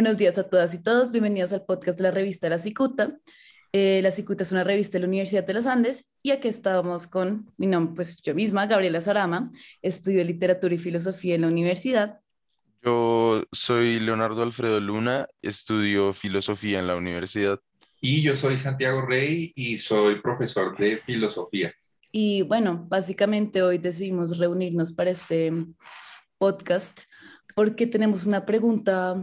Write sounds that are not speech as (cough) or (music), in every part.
Buenos días a todas y todos. Bienvenidos al podcast de la revista La Cicuta. Eh, la Cicuta es una revista de la Universidad de los Andes y aquí estábamos con mi nombre, pues yo misma, Gabriela Sarama, estudio literatura y filosofía en la universidad. Yo soy Leonardo Alfredo Luna, estudio filosofía en la universidad. Y yo soy Santiago Rey y soy profesor de filosofía. Y bueno, básicamente hoy decidimos reunirnos para este podcast porque tenemos una pregunta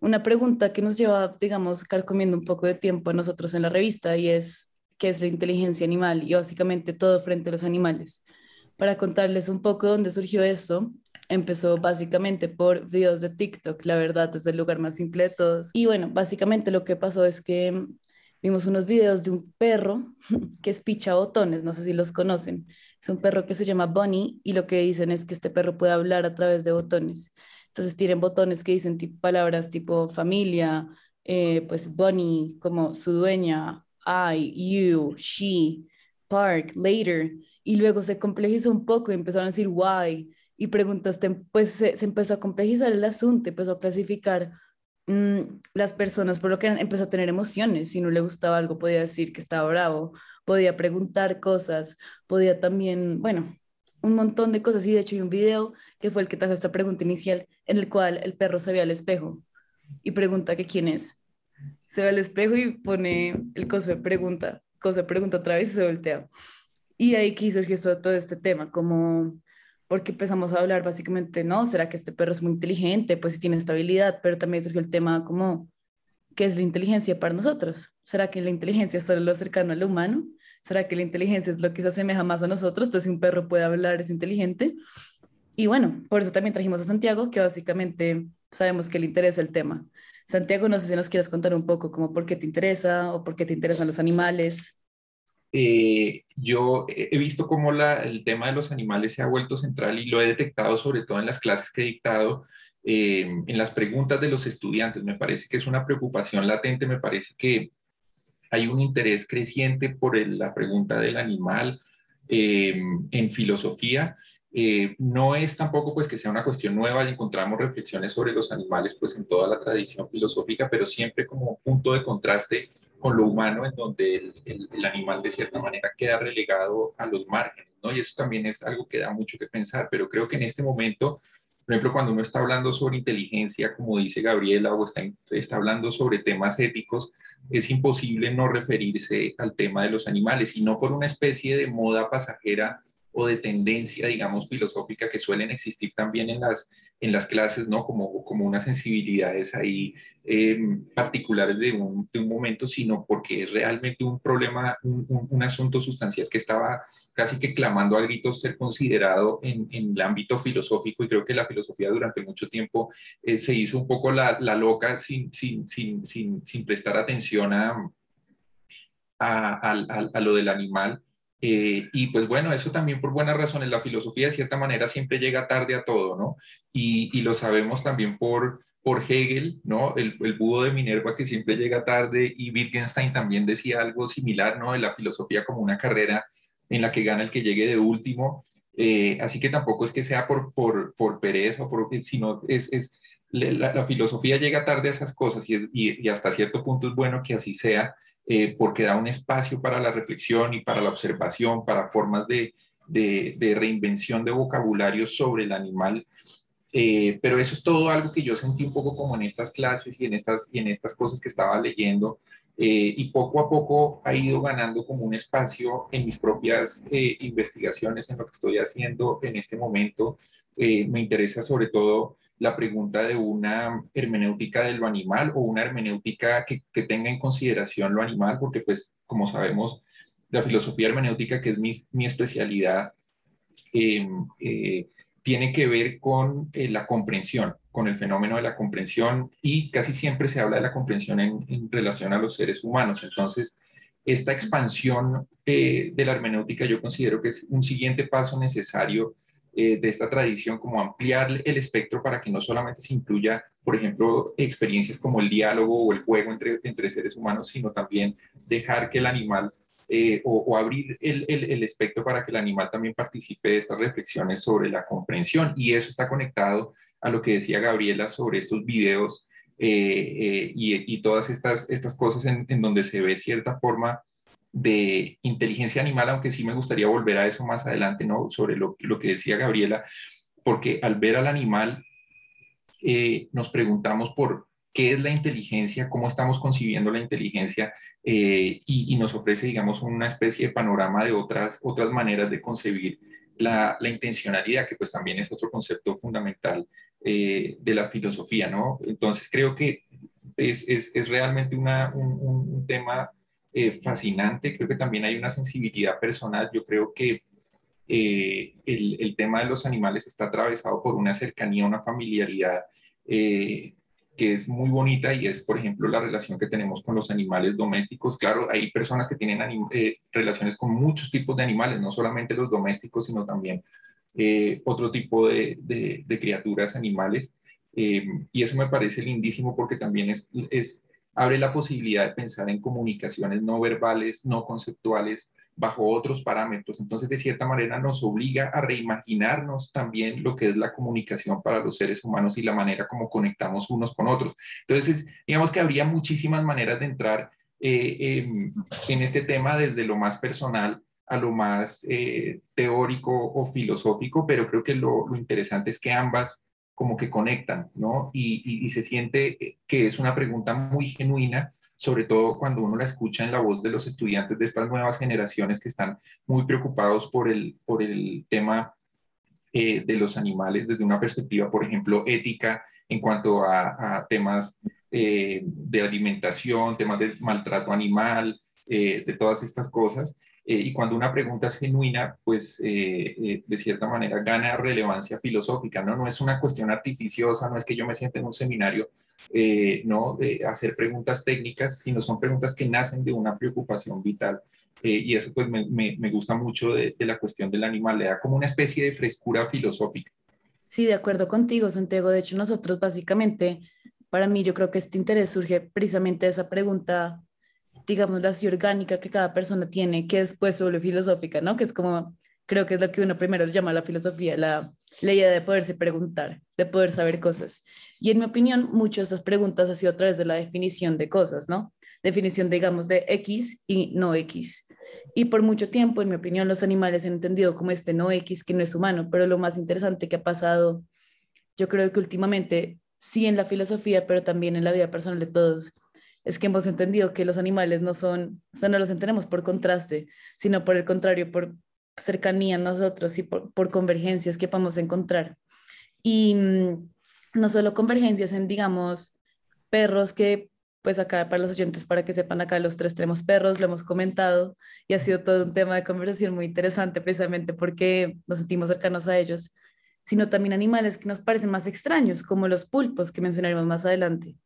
una pregunta que nos lleva, digamos, carcomiendo un poco de tiempo a nosotros en la revista y es, ¿qué es la inteligencia animal? Y básicamente todo frente a los animales. Para contarles un poco dónde surgió esto, empezó básicamente por videos de TikTok, la verdad, es el lugar más simple de todos. Y bueno, básicamente lo que pasó es que vimos unos videos de un perro (laughs) que es picha botones, no sé si los conocen. Es un perro que se llama Bunny y lo que dicen es que este perro puede hablar a través de botones. Entonces tienen botones que dicen palabras tipo familia, eh, pues Bunny como su dueña, I, you, she, park, later. Y luego se complejizó un poco y empezaron a decir why. Y preguntaste, pues se, empezó a complejizar el asunto, empezó a clasificar mm, las personas por lo que empezó a tener emociones. Si no le gustaba algo, podía decir que estaba bravo, podía preguntar cosas, podía también, bueno, un montón de cosas y de hecho hay un video que fue el que trajo esta pregunta inicial en el cual el perro se ve al espejo y pregunta que quién es. Se ve al espejo y pone el coso de pregunta, coso de pregunta otra vez y se voltea. Y ahí que surgió todo este tema, como porque empezamos a hablar básicamente, ¿no? ¿Será que este perro es muy inteligente? Pues sí tiene estabilidad, pero también surgió el tema como, ¿qué es la inteligencia para nosotros? ¿Será que la inteligencia es solo lo cercano al humano? ¿Será que la inteligencia es lo que se asemeja más a nosotros? Entonces, si un perro puede hablar, es inteligente. Y bueno, por eso también trajimos a Santiago, que básicamente sabemos que le interesa el tema. Santiago, no sé si nos quieres contar un poco como por qué te interesa o por qué te interesan los animales. Eh, yo he visto cómo la, el tema de los animales se ha vuelto central y lo he detectado sobre todo en las clases que he dictado, eh, en las preguntas de los estudiantes. Me parece que es una preocupación latente, me parece que hay un interés creciente por la pregunta del animal eh, en filosofía. Eh, no es tampoco pues que sea una cuestión nueva y encontramos reflexiones sobre los animales pues en toda la tradición filosófica, pero siempre como punto de contraste con lo humano en donde el, animal de cierta manera queda relegado a los márgenes, ¿no? Y eso también es algo que da mucho que pensar, pero creo que en este momento por ejemplo, cuando uno está hablando sobre inteligencia, como dice Gabriela, o está, está hablando sobre temas éticos, es imposible no referirse al tema de los animales y no por una especie de moda pasajera o de tendencia, digamos, filosófica que suelen existir también en las, en las clases, ¿no? Como, como unas sensibilidades ahí em, particulares de un, de un, momento, sino porque es realmente un problema, un, un asunto sustancial que estaba casi que clamando a gritos ser considerado en, el ámbito filosófico y creo que la filosofía durante mucho tiempo eh, se hizo un poco la, la loca sin, sin, sin, sin, prestar atención a, a, a, lo del animal. Eh, y pues bueno, eso también por buenas razones, la filosofía de cierta manera siempre llega tarde a todo, ¿no? Y, y lo sabemos también por, por Hegel, ¿no? El, el, búho de Minerva que siempre llega tarde y Wittgenstein también decía algo similar, ¿no? De la filosofía como una carrera en la que gana el que llegue de último. Eh, así que tampoco es que sea por, por, por pereza, por, sino es, es la, filosofía llega tarde a esas cosas y, y, hasta cierto punto es bueno que así sea, eh, porque da un espacio para la reflexión y para la observación, para formas de, de, de reinvención de vocabulario sobre el animal. Eh, pero eso es todo algo que yo sentí un poco como en estas clases y en estas, y en estas cosas que estaba leyendo, eh, y poco a poco ha ido ganando como un espacio en mis propias eh, investigaciones, en lo que estoy haciendo en este momento. Eh, me interesa sobre todo la pregunta de una hermenéutica de lo animal o una hermenéutica que, tenga en consideración lo animal, porque pues como sabemos, la filosofía hermenéutica, que es mi, mi especialidad, tiene que ver con la comprensión con el fenómeno de la comprensión y casi siempre se habla de la comprensión en, relación a los seres humanos. Entonces, esta expansión eh, de la hermenéutica yo considero que es un siguiente paso necesario eh, de esta tradición, como ampliar el espectro para que no solamente se incluya, por ejemplo, experiencias como el diálogo o el juego entre, entre seres humanos, sino también dejar que el animal eh, o, abrir el, el, espectro para que el animal también participe de estas reflexiones sobre la comprensión. Y eso está conectado a lo que decía Gabriela sobre estos videos y, y, todas estas, estas cosas en, en donde se ve cierta forma de inteligencia animal, aunque sí me gustaría volver a eso más adelante, ¿no? Sobre lo, lo que decía Gabriela, porque al ver al animal eh, nos preguntamos por qué es la inteligencia, cómo estamos concibiendo la inteligencia eh, y, nos ofrece, digamos, una especie de panorama de otras, otras maneras de concebir la, la intencionalidad, que pues también es otro concepto fundamental eh, de la filosofía, ¿no? Entonces creo que es, es, es realmente una, un, tema fascinante, creo que también hay una sensibilidad personal, yo creo que el, el, tema de los animales está atravesado por una cercanía, una familiaridad eh, que es muy bonita y es, por ejemplo, la relación que tenemos con los animales domésticos. Claro, hay personas que tienen eh, relaciones con muchos tipos de animales, no solamente los domésticos, sino también eh, otro tipo de, criaturas animales. y eso me parece lindísimo porque también es, abre la posibilidad de pensar en comunicaciones no verbales, no conceptuales, bajo otros parámetros. Entonces, de cierta manera, nos obliga a reimaginarnos también lo que es la comunicación para los seres humanos y la manera como conectamos unos con otros. Entonces, digamos que habría muchísimas maneras de entrar eh, en este tema desde lo más personal a lo más eh, teórico o filosófico, pero creo que lo, interesante es que ambas como que conectan, ¿no? y se siente que es una pregunta muy genuina sobre todo cuando uno la escucha en la voz de los estudiantes de estas nuevas generaciones que están muy preocupados por el, por el tema eh, de los animales desde una perspectiva, por ejemplo, ética en cuanto a, temas eh, de alimentación, temas de maltrato animal, eh, de todas estas cosas. Eh, y cuando una pregunta es genuina, pues eh, eh, de cierta manera gana relevancia filosófica, ¿no? No es una cuestión artificiosa, no es que yo me sienta en un seminario, ¿no? De hacer preguntas técnicas, sino son preguntas que nacen de una preocupación vital. y eso pues me, me, gusta mucho de, de, la cuestión del animal, le da como una especie de frescura filosófica. Sí, de acuerdo contigo, Santiago. De hecho, nosotros básicamente, para mí, yo creo que este interés surge precisamente de esa pregunta digamos, la así, orgánica que cada persona tiene, que después se vuelve filosófica, ¿no? Que es como, creo que es lo que uno primero llama la filosofía, la, la idea de poderse preguntar, de poder saber cosas. Y en mi opinión, muchas de esas preguntas han sido a través de la definición de cosas, ¿no? Definición, digamos, de X y no X. Y por mucho tiempo, en mi opinión, los animales han entendido como este no X, que no es humano, pero lo más interesante que ha pasado, yo creo que últimamente, sí en la filosofía, pero también en la vida personal de todos, es que hemos entendido que los animales no son, no los entendemos por contraste, sino por el contrario, por cercanía a nosotros y por, convergencias que podemos encontrar. Y mm, no solo convergencias en, digamos, perros que, pues acá para los oyentes, para que sepan, acá los tres tenemos perros, lo hemos comentado y ha sido todo un tema de conversación muy interesante precisamente porque nos sentimos cercanos a ellos, sino también animales que nos parecen más extraños, como los pulpos que mencionaremos más adelante.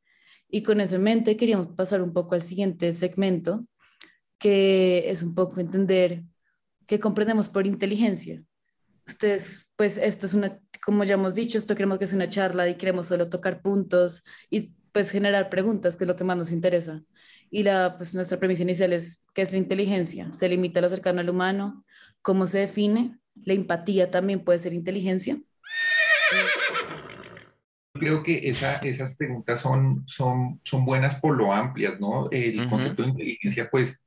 Y con eso en mente queríamos pasar un poco al siguiente segmento, que es un poco entender qué comprendemos por inteligencia. Ustedes, pues esto es una, como ya hemos dicho, esto queremos que sea una charla y queremos solo tocar puntos y pues generar preguntas, que es lo que más nos interesa. Y la, pues nuestra premisa inicial es, ¿qué es la inteligencia? ¿Se limita a lo cercano al humano? ¿Cómo se define? ¿La empatía también puede ser inteligencia? Creo que esas preguntas son, son, son buenas por lo amplias, ¿no? El concepto de inteligencia, pues,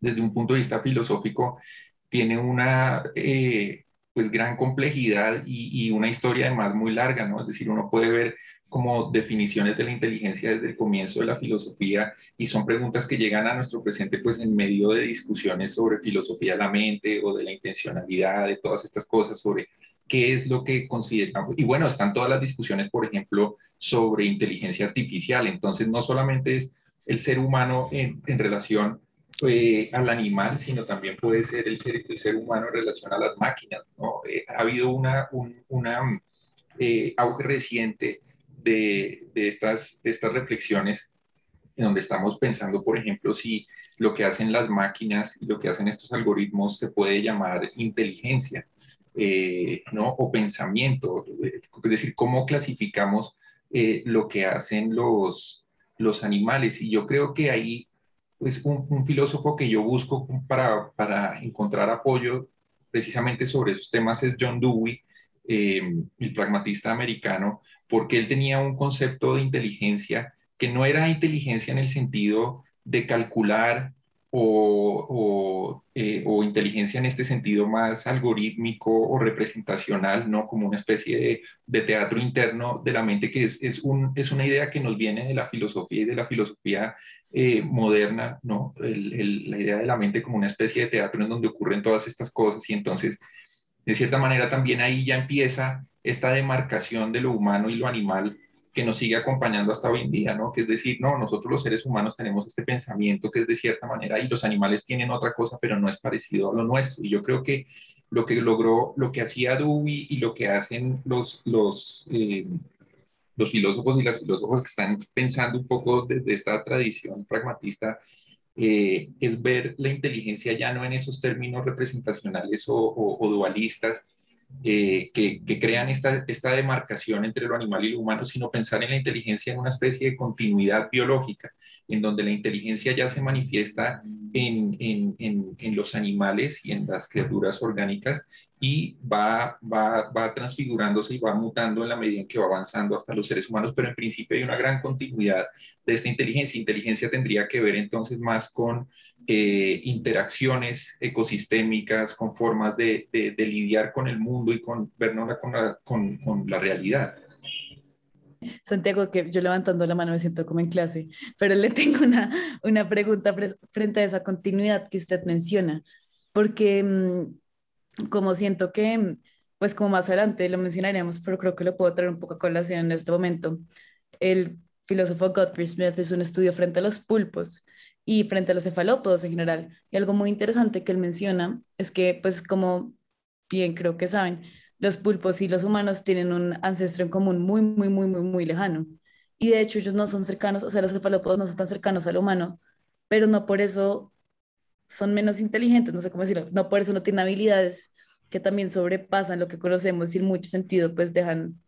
desde un punto de vista filosófico, tiene una, eh, pues, gran complejidad y, y, una historia además muy larga, ¿no? Es decir, uno puede ver como definiciones de la inteligencia desde el comienzo de la filosofía y son preguntas que llegan a nuestro presente pues en medio de discusiones sobre filosofía de la mente o de la intencionalidad, de todas estas cosas sobre qué es lo que consideramos. Y bueno, están todas las discusiones, por ejemplo, sobre inteligencia artificial. Entonces, no solamente es el ser humano en, relación eh, al animal, sino también puede ser el ser, el ser humano en relación a las máquinas. ¿no? Eh, ha habido una, un una, eh, auge reciente de, de, estas, de estas reflexiones en donde estamos pensando, por ejemplo, si lo que hacen las máquinas y lo que hacen estos algoritmos se puede llamar inteligencia. Eh, ¿no? o pensamiento, es decir, cómo clasificamos eh, lo que hacen los, los animales. Y yo creo que ahí, pues un, filósofo que yo busco para, para, encontrar apoyo precisamente sobre esos temas es John Dewey, eh, el pragmatista americano, porque él tenía un concepto de inteligencia que no era inteligencia en el sentido de calcular o, eh, o, inteligencia en este sentido más algorítmico o representacional, ¿no? Como una especie de, teatro interno de la mente, que es, es, un, es, una idea que nos viene de la filosofía y de la filosofía eh, moderna, ¿no? la idea de la mente como una especie de teatro en donde ocurren todas estas cosas y entonces, de cierta manera, también ahí ya empieza esta demarcación de lo humano y lo animal que nos sigue acompañando hasta hoy en día, ¿no? Que es decir, no, nosotros los seres humanos tenemos este pensamiento que es de cierta manera y los animales tienen otra cosa, pero no es parecido a lo nuestro. Y yo creo que lo que logró, lo que hacía Dewey y lo que hacen los, los, eh, los filósofos y las filósofos que están pensando un poco desde esta tradición pragmatista eh, es ver la inteligencia ya no en esos términos representacionales o dualistas, eh, que, crean esta, esta demarcación entre lo animal y lo humano, sino pensar en la inteligencia en una especie de continuidad biológica, en donde la inteligencia ya se manifiesta en, en, en, en los animales y en las criaturas orgánicas y va, va, va, transfigurándose y va mutando en la medida en que va avanzando hasta los seres humanos, pero en principio hay una gran continuidad de esta inteligencia. Inteligencia tendría que ver entonces más con eh, interacciones ecosistémicas, con formas de, lidiar con el mundo y con vernos con la realidad. Santiago, que yo levantando la mano me siento como en clase, pero le tengo una, una pregunta frente a esa continuidad que usted menciona, porque mm, como siento que, pues como más adelante lo mencionaremos, pero creo que lo puedo traer un poco a colación en este momento. El filósofo Godfrey Smith hizo un estudio frente a los pulpos y frente a los cefalópodos en general. Y algo muy interesante que él menciona es que, pues como bien creo que saben, los pulpos y los humanos tienen un ancestro en común muy, muy, muy, muy, muy lejano. Y de hecho ellos no son cercanos, o sea, los cefalópodos no son tan cercanos al humano, pero no por eso son menos inteligentes, no sé cómo decirlo, no por eso no tienen habilidades que también sobrepasan lo que conocemos y en mucho sentido pues dejan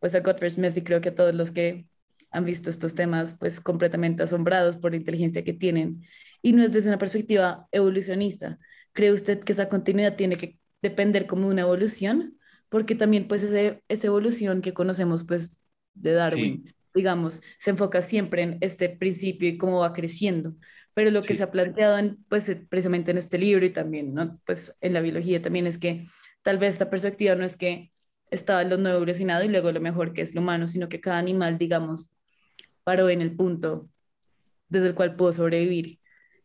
pues a Godfrey Smith y creo que a todos los que han visto estos temas pues completamente asombrados por la inteligencia que tienen y no es desde una perspectiva evolucionista. ¿Cree usted que esa continuidad tiene que depender como de una evolución? Porque también pues ese, esa evolución que conocemos pues de Darwin, digamos, se enfoca siempre en este principio y cómo va creciendo pero lo que se ha planteado en, pues, eh, precisamente en este libro y también ¿no? pues, en la biología también es que tal vez esta perspectiva no es que estaba lo no evolucionado y luego lo mejor que es lo humano, sino que cada animal, digamos, paró en el punto desde el cual pudo sobrevivir.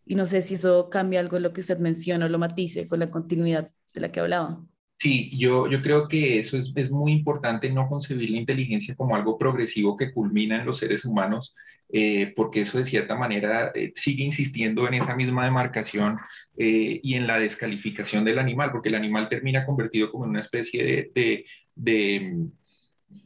Y no sé si eso cambia algo lo que usted menciona o lo matice con la continuidad de la que hablaba. Sí, yo, yo creo que eso es, es, muy importante, no concebir la inteligencia como algo progresivo que culmina en los seres humanos, eh, porque eso de cierta manera eh, sigue insistiendo en esa misma demarcación eh, y en la descalificación del animal, porque el animal termina convertido como en una especie de,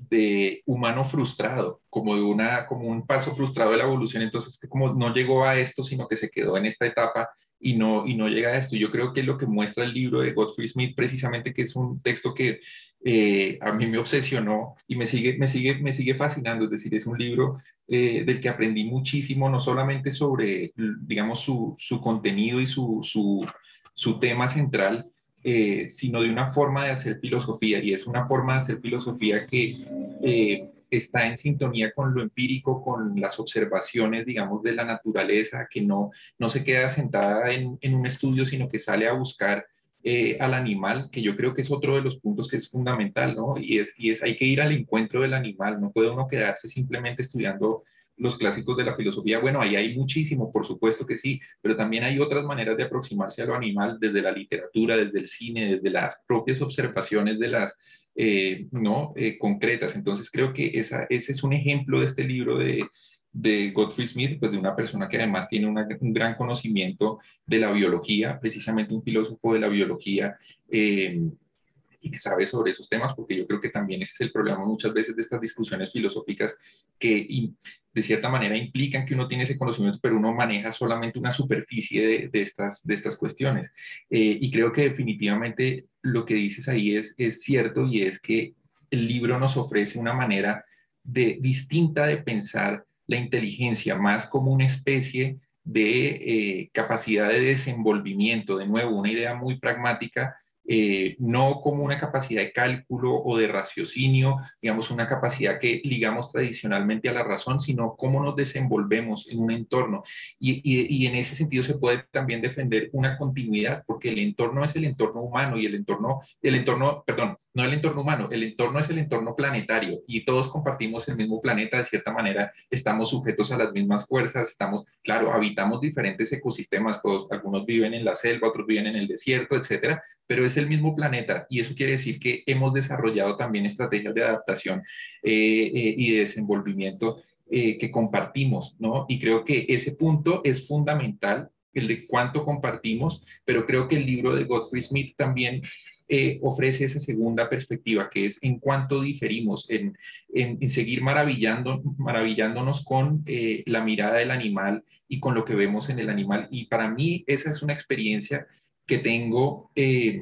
de humano frustrado, como, de una, como un paso frustrado de la evolución, entonces como no llegó a esto, sino que se quedó en esta etapa y no, y no llega a esto. Yo creo que lo que muestra el libro de Godfrey Smith, precisamente que es un texto que eh, a mí me obsesionó y me sigue, me, sigue, me sigue fascinando. Es decir, es un libro eh, del que aprendí muchísimo, no solamente sobre, digamos, su, su contenido y su, su, su tema central, eh, sino de una forma de hacer filosofía. Y es una forma de hacer filosofía que está en sintonía con lo empírico, con las observaciones, digamos, de la naturaleza, que no, no se queda sentada en, en un estudio, sino que sale a buscar eh, al animal, que yo creo que es otro de los puntos que es fundamental, ¿no? Y es, y es, hay que ir al encuentro del animal, no puede uno quedarse simplemente estudiando los clásicos de la filosofía. Bueno, ahí hay muchísimo, por supuesto que sí, pero también hay otras maneras de aproximarse a lo animal desde la literatura, desde el cine, desde las propias observaciones de las eh, ¿no? Eh, concretas. Entonces creo que esa, ese es un ejemplo de este libro de, de Godfrey Smith, pues de una persona que además tiene un gran conocimiento de la biología, precisamente un filósofo de la biología, eh, y que sabe sobre esos temas, porque yo creo que también ese es el problema muchas veces de estas discusiones filosóficas que de cierta manera implican que uno tiene ese conocimiento, pero uno maneja solamente una superficie de, estas, de estas cuestiones. y creo que definitivamente lo que dices ahí es, es cierto y es que el libro nos ofrece una manera de, distinta de pensar la inteligencia, más como una especie de eh, capacidad de desenvolvimiento, de nuevo, una idea muy pragmática eh, no como una capacidad de cálculo o de raciocinio, digamos, una capacidad que ligamos tradicionalmente a la razón, sino cómo nos desenvolvemos en un entorno. Y, y, en ese sentido se puede también defender una continuidad, porque el entorno es el entorno humano y el entorno, el entorno, perdón, no el entorno humano, el entorno es el entorno planetario y todos compartimos el mismo planeta, de cierta manera estamos sujetos a las mismas fuerzas, estamos, claro, habitamos diferentes ecosistemas, todos, algunos viven en la selva, otros viven en el desierto, etcétera, pero es el mismo planeta y eso quiere decir que hemos desarrollado también estrategias de adaptación eh, eh, y de desenvolvimiento eh, que compartimos, ¿no? Y creo que ese punto es fundamental, el de cuánto compartimos, pero creo que el libro de Godfrey Smith también ofrece esa segunda perspectiva, que es en cuánto diferimos, en, en, seguir maravillando, maravillándonos con la mirada del animal y con lo que vemos en el animal. Y para mí esa es una experiencia que tengo eh,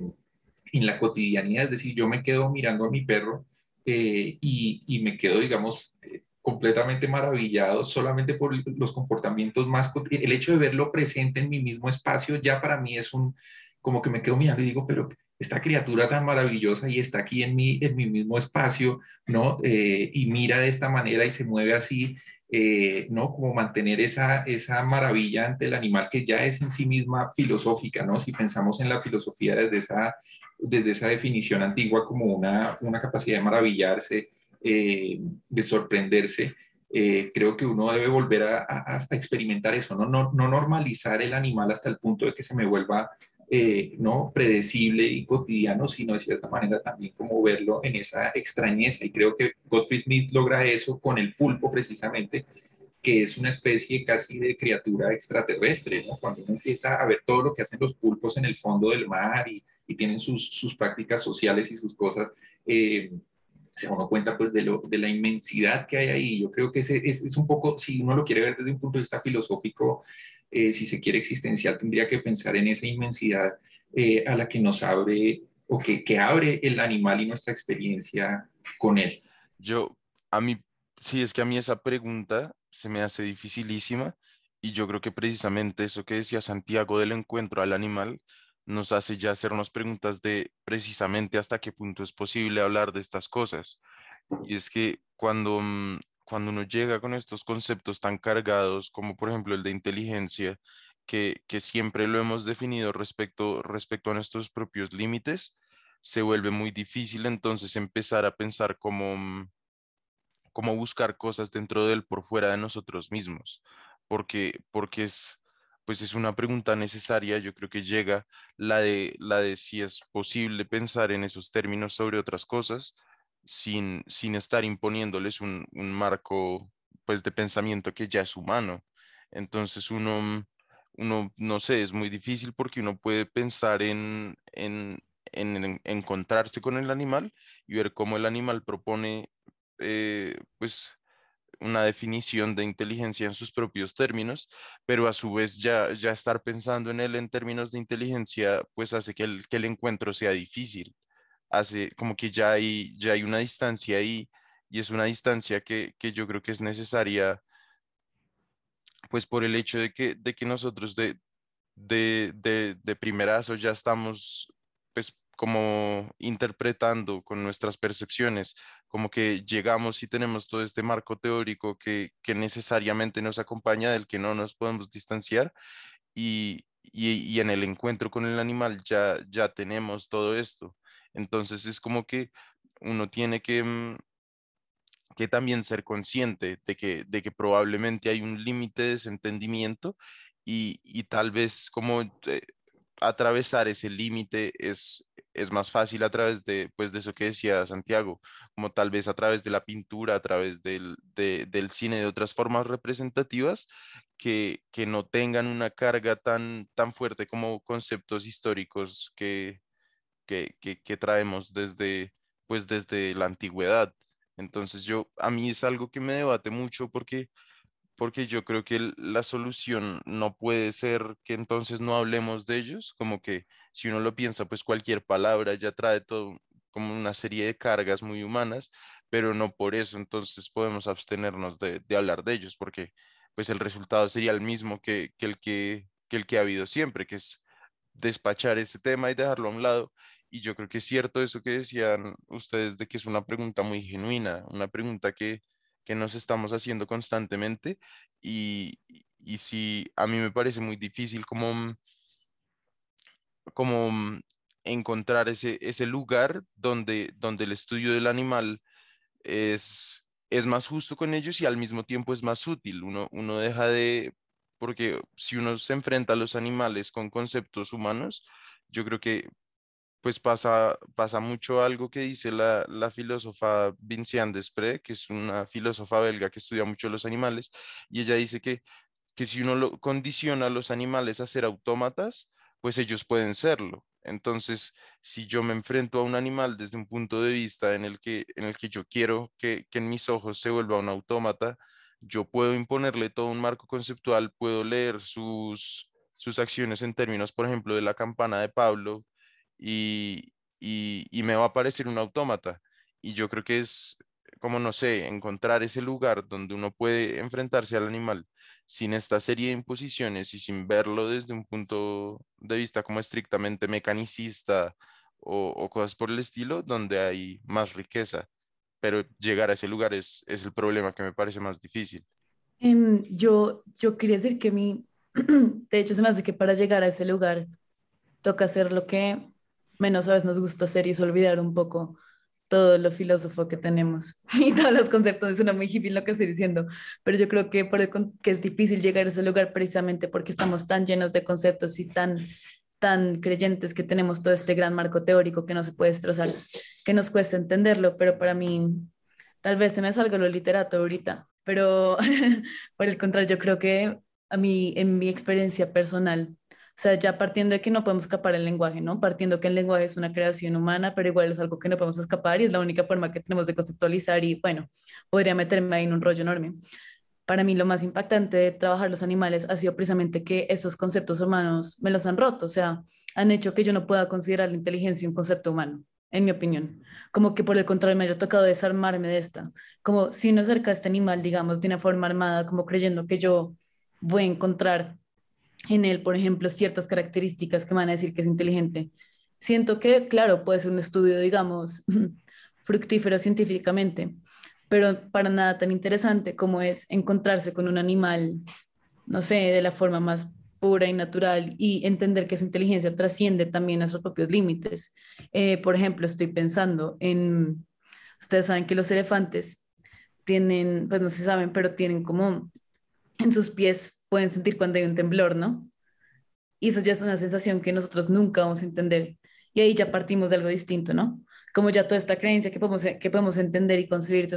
en la cotidianidad, es decir, yo me quedo mirando a mi perro eh, y, y, me quedo, digamos, eh, completamente maravillado solamente por los comportamientos más, el hecho de verlo presente en mi mismo espacio ya para mí es un, como que me quedo mirando y digo, pero esta criatura tan maravillosa y está aquí en mi, en mi mismo espacio, ¿no? y mira de esta manera y se mueve así, eh, ¿no? Como mantener esa, esa maravilla ante el animal que ya es en sí misma filosófica, ¿no? Si pensamos en la filosofía desde esa, desde esa definición antigua como una, una capacidad de maravillarse, eh, de sorprenderse, eh, creo que uno debe volver a, a, experimentar eso, ¿no? ¿no? No normalizar el animal hasta el punto de que se me vuelva eh, no predecible y cotidiano, sino de cierta manera también como verlo en esa extrañeza. Y creo que Godfrey Smith logra eso con el pulpo precisamente, que es una especie casi de criatura extraterrestre, ¿no? Cuando uno empieza a ver todo lo que hacen los pulpos en el fondo del mar y, tienen sus, sus, prácticas sociales y sus cosas, eh, se uno cuenta pues de, lo, de, la inmensidad que hay ahí. Yo creo que es, es, un poco, si uno lo quiere ver desde un punto de vista filosófico, eh, si se quiere existencial, tendría que pensar en esa inmensidad eh, a la que nos abre o que, que, abre el animal y nuestra experiencia con él. Yo, a mí, sí, es que a mí esa pregunta se me hace dificilísima y yo creo que precisamente eso que decía Santiago del encuentro al animal nos hace ya hacernos preguntas de precisamente hasta qué punto es posible hablar de estas cosas. Y es que cuando mm, cuando uno llega con estos conceptos tan cargados como por ejemplo el de inteligencia, que, que siempre lo hemos definido respecto, respecto a nuestros propios límites, se vuelve muy difícil entonces empezar a pensar cómo, cómo buscar cosas dentro de él por fuera de nosotros mismos, porque, porque es, pues es una pregunta necesaria, yo creo que llega la de, la de si es posible pensar en esos términos sobre otras cosas, sin, sin estar imponiéndoles un, un, marco pues de pensamiento que ya es humano. Entonces uno, uno, no sé, es muy difícil porque uno puede pensar en, en, en, encontrarse con el animal y ver cómo el animal propone eh, pues una definición de inteligencia en sus propios términos, pero a su vez ya, ya estar pensando en él en términos de inteligencia, pues hace que el, que el encuentro sea difícil. Hace como que ya hay, ya hay una distancia ahí y es una distancia que, que yo creo que es necesaria pues por el hecho de que, de que nosotros de, de, de, de primerazo ya estamos pues como interpretando con nuestras percepciones, como que llegamos y tenemos todo este marco teórico que, que necesariamente nos acompaña, del que no nos podemos distanciar y, y, y, en el encuentro con el animal ya, ya tenemos todo esto. Entonces es como que uno tiene que, mm, que también ser consciente de que, de que probablemente hay un límite de desentendimiento y, y tal vez como eh, atravesar ese límite es, es más fácil a través de, pues, de eso que decía Santiago, como tal vez a través de la pintura, a través del, del cine, de otras formas representativas que, que no tengan una carga tan, tan fuerte como conceptos históricos que, que, traemos desde, pues desde la antigüedad. Entonces yo, a mí es algo que me debate mucho porque, porque yo creo que la solución no puede ser que entonces no hablemos de ellos, como que si uno lo piensa, pues cualquier palabra ya trae todo como una serie de cargas muy humanas, pero no por eso entonces podemos abstenernos de, hablar de ellos, porque pues el resultado sería el mismo que, el que, que el que ha habido siempre, que es despachar ese tema y dejarlo a un lado. Y yo creo que es cierto eso que decían ustedes de que es una pregunta muy genuina, una pregunta que, que nos estamos haciendo constantemente y, y sí, a mí me parece muy difícil como, como encontrar ese, ese lugar donde, donde el estudio del animal es, es más justo con ellos y al mismo tiempo es más útil. Uno, uno deja de, porque si uno se enfrenta a los animales con conceptos humanos, yo creo que pues pasa, pasa mucho algo que dice la, la filósofa Vinciane Desprez, que es una filósofa belga que estudia mucho los animales, y ella dice que, que si uno lo condiciona a los animales a ser autómatas, pues ellos pueden serlo. Entonces, si yo me enfrento a un animal desde un punto de vista en el que, en el que yo quiero que, que en mis ojos se vuelva un autómata, yo puedo imponerle todo un marco conceptual, puedo leer sus, sus acciones en términos, por ejemplo, de la campana de Pablo y, y, y me va a parecer un autómata. Y yo creo que es, como no sé, encontrar ese lugar donde uno puede enfrentarse al animal sin esta serie de imposiciones y sin verlo desde un punto de vista como estrictamente mecanicista o, o cosas por el estilo, donde hay más riqueza. Pero llegar a ese lugar es, es el problema que me parece más difícil. Em, yo, yo quería decir que mi, (clears throat) de hecho se me hace que para llegar a ese lugar toca hacer lo que menos a veces nos gusta hacer y es olvidar un poco todo lo filósofo que tenemos (laughs) y todos los conceptos. Es una muy hippie lo que estoy diciendo, pero yo creo que, por el, que es difícil llegar a ese lugar precisamente porque estamos tan llenos de conceptos y tan, tan creyentes que tenemos todo este gran marco teórico que no se puede destrozar, que nos cuesta entenderlo, pero para mí tal vez se me salga lo literato ahorita, pero (laughs) por el contrario, yo creo que a mí, en mi experiencia personal, o sea, ya partiendo de que no podemos escapar el lenguaje, ¿no? Partiendo que el lenguaje es una creación humana, pero igual es algo que no podemos escapar y es la única forma que tenemos de conceptualizar y bueno, podría meterme ahí en un rollo enorme. Para mí lo más impactante de trabajar los animales ha sido precisamente que esos conceptos humanos me los han roto, o sea, han hecho que yo no pueda considerar la inteligencia un concepto humano, en mi opinión. Como que por el contrario me ha tocado desarmarme de esta. Como si uno acerca a este animal, digamos, de una forma armada, como creyendo que yo voy a encontrar en él, por ejemplo, ciertas características que van a decir que es inteligente. Siento que, claro, puede ser un estudio, digamos, (laughs) fructífero científicamente, pero para nada tan interesante como es encontrarse con un animal, no sé, de la forma más pura y natural y entender que su inteligencia trasciende también a sus propios límites. Eh, por ejemplo, estoy pensando en, ustedes saben que los elefantes tienen, pues no se saben, pero tienen como en sus pies pueden sentir cuando hay un temblor, ¿no? Y eso ya es una sensación que nosotros nunca vamos a entender. Y ahí ya partimos de algo distinto, ¿no? Como ya toda esta creencia que podemos, que podemos entender y concebir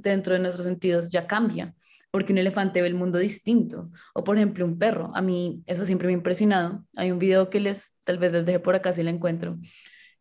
dentro de nuestros sentidos ya cambia, porque un elefante ve el mundo distinto. O por ejemplo, un perro. A mí eso siempre me ha impresionado. Hay un video que les, tal vez les deje por acá si lo encuentro,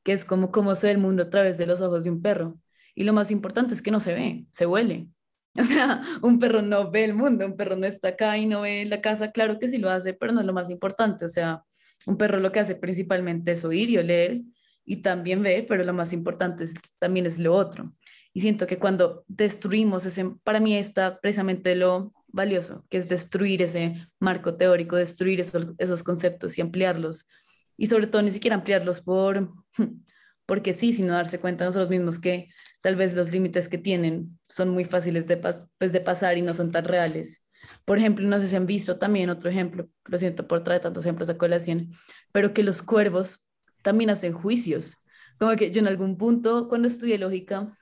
que es como cómo se ve el mundo a través de los ojos de un perro. Y lo más importante es que no se ve, se huele. (laughs) O sea, un perro no ve el mundo, un perro no está acá y no ve la casa, claro que sí lo hace, pero no es lo más importante. O sea, un perro lo que hace principalmente es oír y oler y también ve, pero lo más importante también es lo otro. Y siento que cuando destruimos ese, para mí está precisamente lo valioso, que es destruir ese marco teórico, destruir esos, esos conceptos y ampliarlos. Y sobre todo ni siquiera ampliarlos por, (laughs) porque sí, sino darse cuenta nosotros mismos que tal vez los límites que tienen son muy fáciles de, pues, de pasar y no son tan reales. Por ejemplo, no sé si han visto también otro ejemplo, lo siento por traer tantos ejemplos a colación, pero que los cuervos también hacen juicios. Como que yo en algún punto, cuando estudié lógica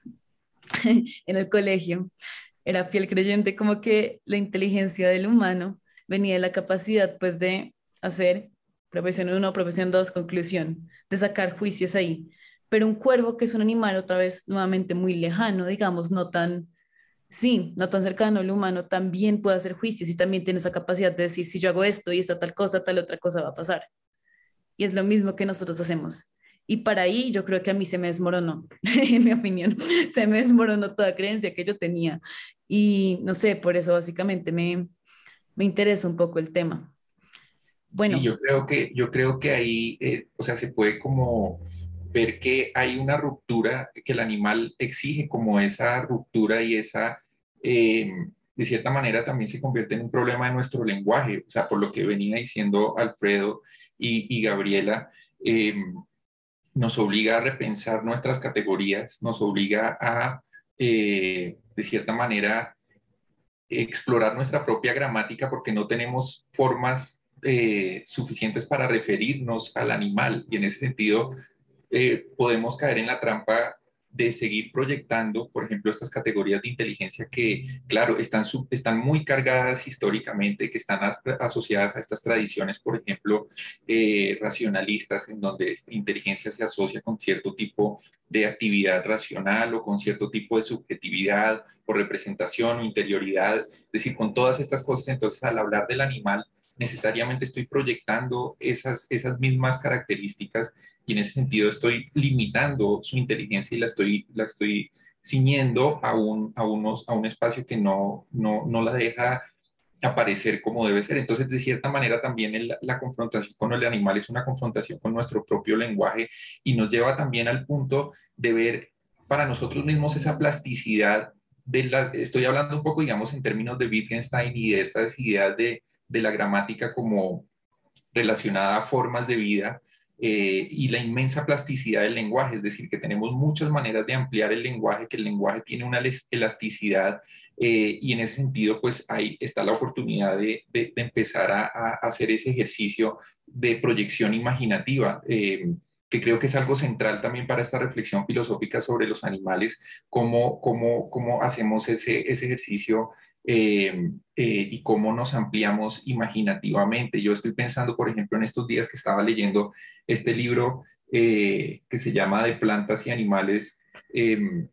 (laughs) en el colegio, era fiel creyente como que la inteligencia del humano venía de la capacidad pues de hacer profesión 1, profesión 2, conclusión, de sacar juicios ahí pero un cuervo que es un animal otra vez nuevamente muy lejano, digamos, no tan, sí, no tan cercano al humano, también puede hacer juicios y también tiene esa capacidad de decir, si yo hago esto y esta tal cosa, tal otra cosa va a pasar. Y es lo mismo que nosotros hacemos. Y para ahí yo creo que a mí se me desmoronó, (laughs) en mi opinión, (laughs) se me desmoronó toda creencia que yo tenía. Y no sé, por eso básicamente me, me interesa un poco el tema. Bueno. yo creo que, yo creo que ahí, eh, o sea, se puede como ver que hay una ruptura que el animal exige como esa ruptura y esa, eh, de cierta manera, también se convierte en un problema de nuestro lenguaje. O sea, por lo que venía diciendo Alfredo y, Gabriela, eh, nos obliga a repensar nuestras categorías, nos obliga a, eh, de cierta manera, explorar nuestra propia gramática porque no tenemos formas eh, suficientes para referirnos al animal y en ese sentido eh, podemos caer en la trampa de seguir proyectando, por ejemplo, estas categorías de inteligencia que, claro, están, están muy cargadas históricamente, que están asociadas a estas tradiciones, por ejemplo, eh, racionalistas, en donde inteligencia se asocia con cierto tipo de actividad racional o con cierto tipo de subjetividad o representación o interioridad, es decir, con todas estas cosas, entonces al hablar del animal, necesariamente estoy proyectando esas, esas mismas características y en ese sentido estoy limitando su inteligencia y la estoy, la estoy ciñendo a un, a unos, a un espacio que no, no, no la deja aparecer como debe ser. Entonces, de cierta manera, también la confrontación con el animal es una confrontación con nuestro propio lenguaje y nos lleva también al punto de ver para nosotros mismos esa plasticidad de la, estoy hablando un poco, digamos, en términos de Wittgenstein y de estas ideas de, de la gramática como relacionada a formas de vida eh, y la inmensa plasticidad del lenguaje, es decir, que tenemos muchas maneras de ampliar el lenguaje, que el lenguaje tiene una elasticidad eh, y en ese sentido, pues ahí está la oportunidad de, empezar a, hacer ese ejercicio de proyección imaginativa. Eh, que creo que es algo central también para esta reflexión filosófica sobre los animales, cómo, cómo, cómo hacemos ese, ese ejercicio eh, eh, y cómo nos ampliamos imaginativamente. Yo estoy pensando, por ejemplo, en estos días que estaba leyendo este libro eh, que se llama De plantas y animales em,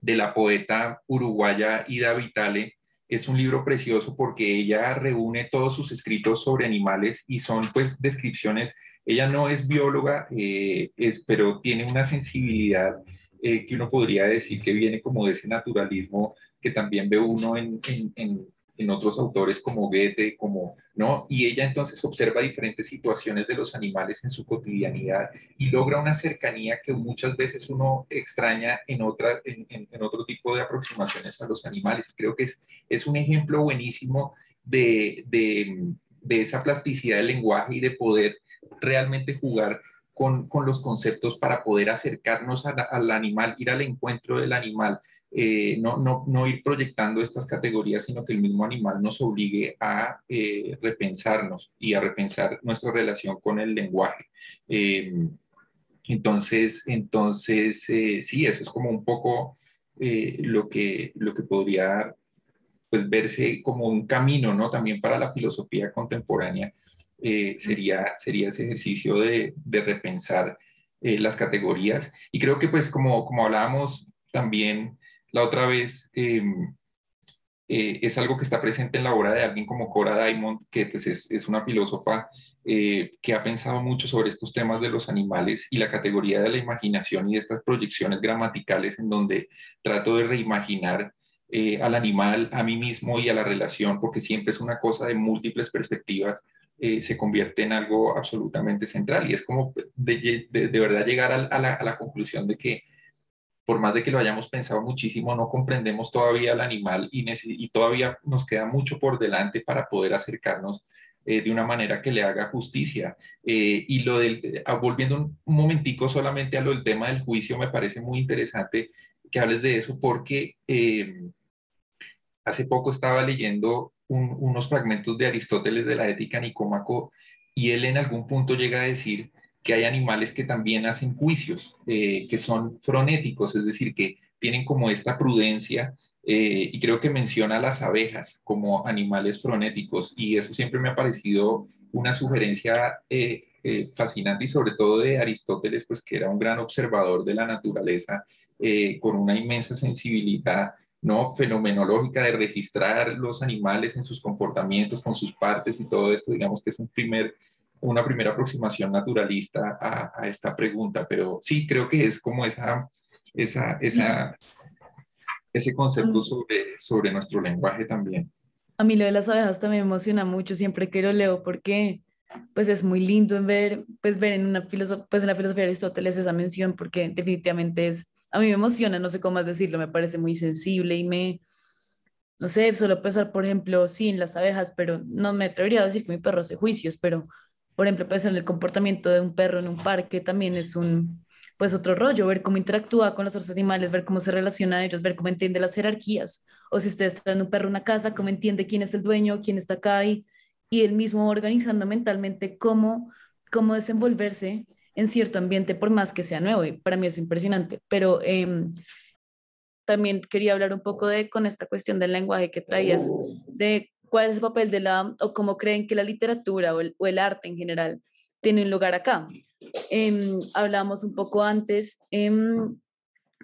de la poeta uruguaya Ida Vitale. Es un libro precioso porque ella reúne todos sus escritos sobre animales y son pues descripciones ella no es bióloga, eh, es, pero tiene una sensibilidad eh, que uno podría decir que viene como de ese naturalismo que también ve uno en, en, otros autores como Goethe, como, ¿no? Y ella entonces observa diferentes situaciones de los animales en su cotidianidad y logra una cercanía que muchas veces uno extraña en, otra, en otro tipo de aproximaciones a los animales. Creo que es, es un ejemplo buenísimo de, de, de esa plasticidad del lenguaje y de poder realmente jugar con, los conceptos para poder acercarnos al animal, ir al encuentro del animal, eh, no, no, ir proyectando estas categorías, sino que el mismo animal nos obligue a eh, repensarnos y a repensar nuestra relación con el lenguaje. Eh, entonces, entonces sí, eso es como un poco lo, que, lo que podría pues, verse como un camino, ¿no? También para la filosofía contemporánea eh, sería, sería ese ejercicio de, de repensar eh, las categorías. Y creo que pues como, como hablábamos también la otra vez, em, eh, es algo que está presente en la obra de alguien como Cora Diamond, que pues es, es una filósofa que ha pensado mucho sobre estos temas de los animales y la categoría de la imaginación y de estas proyecciones gramaticales en donde trato de reimaginar al animal, a mí mismo y a la relación, porque siempre es una cosa de múltiples perspectivas, eh, se convierte en algo absolutamente central y es como de, de, verdad llegar a, la, conclusión de que por más de que lo hayamos pensado muchísimo, no comprendemos todavía al animal y, y todavía nos queda mucho por delante para poder acercarnos eh, de una manera que le haga justicia. Eh, y lo del, ah, volviendo un, momentico solamente a lo del tema del juicio, me parece muy interesante que hables de eso porque hace poco estaba leyendo unos fragmentos de Aristóteles de la Ética Nicómaco y él en algún punto llega a decir que hay animales que también hacen juicios, eh, que son fronéticos, es decir, que tienen como esta prudencia eh, y creo que menciona las abejas como animales fronéticos y eso siempre me ha parecido una sugerencia eh, fascinante y sobre todo de Aristóteles, pues que era un gran observador de la naturaleza con una inmensa sensibilidad ¿no? fenomenológica de registrar los animales en sus comportamientos, con sus partes y todo esto, digamos que es un primer, una primera aproximación naturalista a, esta pregunta, pero sí, creo que es como esa, esa, esa ese concepto sobre, sobre nuestro lenguaje también. A mí lo de las abejas también me emociona mucho siempre que lo leo porque pues es muy lindo ver, pues ver en una filosofía, pues en la filosofía de Aristóteles esa mención porque definitivamente es a mí me emociona, no sé cómo más decirlo, me parece muy sensible y me, no sé, solo pensar, por ejemplo, sí, en las abejas, pero no me atrevería a decir que mi perro hace juicios, pero Por ejemplo, pues en el comportamiento de un perro en un parque también es un, pues otro rollo, ver cómo interactúa con los otros animales, ver cómo se relaciona a ellos, ver cómo entiende las jerarquías. O si ustedes traen un perro a una casa, cómo entiende quién es el dueño, quién está acá y, y él mismo organizando mentalmente cómo, cómo desenvolverse en cierto ambiente, por más que sea nuevo. Y para mí es impresionante. Pero em, también quería hablar un poco de con esta cuestión del lenguaje que traías, de cuál es el papel de la, o cómo creen que la literatura o el, arte en general tiene un lugar acá. Eh, hablamos un poco antes em,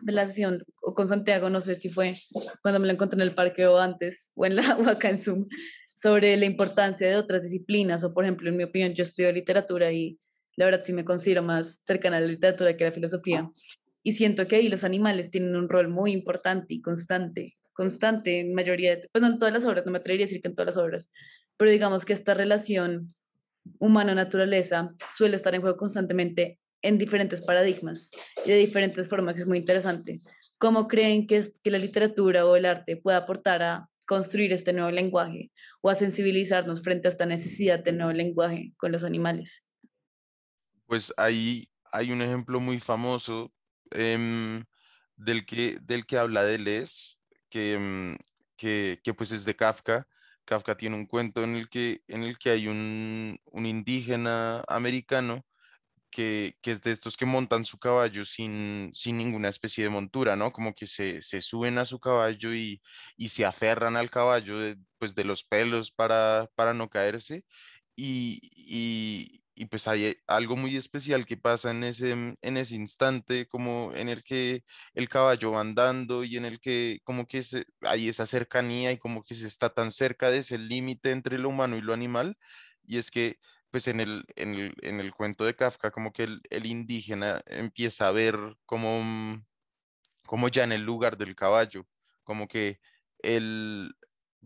de la sesión o con Santiago, no sé si fue cuando me lo encontré en el parque o antes, o, en la, (laughs) o acá en Zoom, sobre la importancia de otras disciplinas, o por ejemplo, en mi opinión, yo estudio literatura y la verdad sí me considero más cercana a la literatura que a la filosofía. Y siento que ahí los animales tienen un rol muy importante y constante constante en mayoría, de, pues en todas las obras, no me atrevería a decir que en todas las obras, pero digamos que esta relación humano-naturaleza suele estar en juego constantemente en diferentes paradigmas y de diferentes formas. Es muy interesante. ¿Cómo creen que, es, que la literatura o el arte puede aportar a construir este nuevo lenguaje o a sensibilizarnos frente a esta necesidad de nuevo lenguaje con los animales? Pues ahí hay un ejemplo muy famoso em, del, que, del que habla Deleuze, Mm, que, que, pues es de Kafka. Kafka tiene un cuento en el que, en el que hay un, un indígena americano que, que, es de estos que montan su caballo sin, sin ninguna especie de montura, ¿no? Como que se, se suben a su caballo y, y, se aferran al caballo de, pues de los pelos para, para no caerse. Y, y, y pues hay algo muy especial que pasa en ese, mm, en ese instante, como en el que el caballo va andando y en el que como que hay esa cercanía y como que se está tan cerca de ese límite entre lo humano y lo animal. Y es que pues en el, en el, en el cuento de Kafka como que el, el indígena empieza a ver como, mm, como ya en el lugar del caballo, como que el,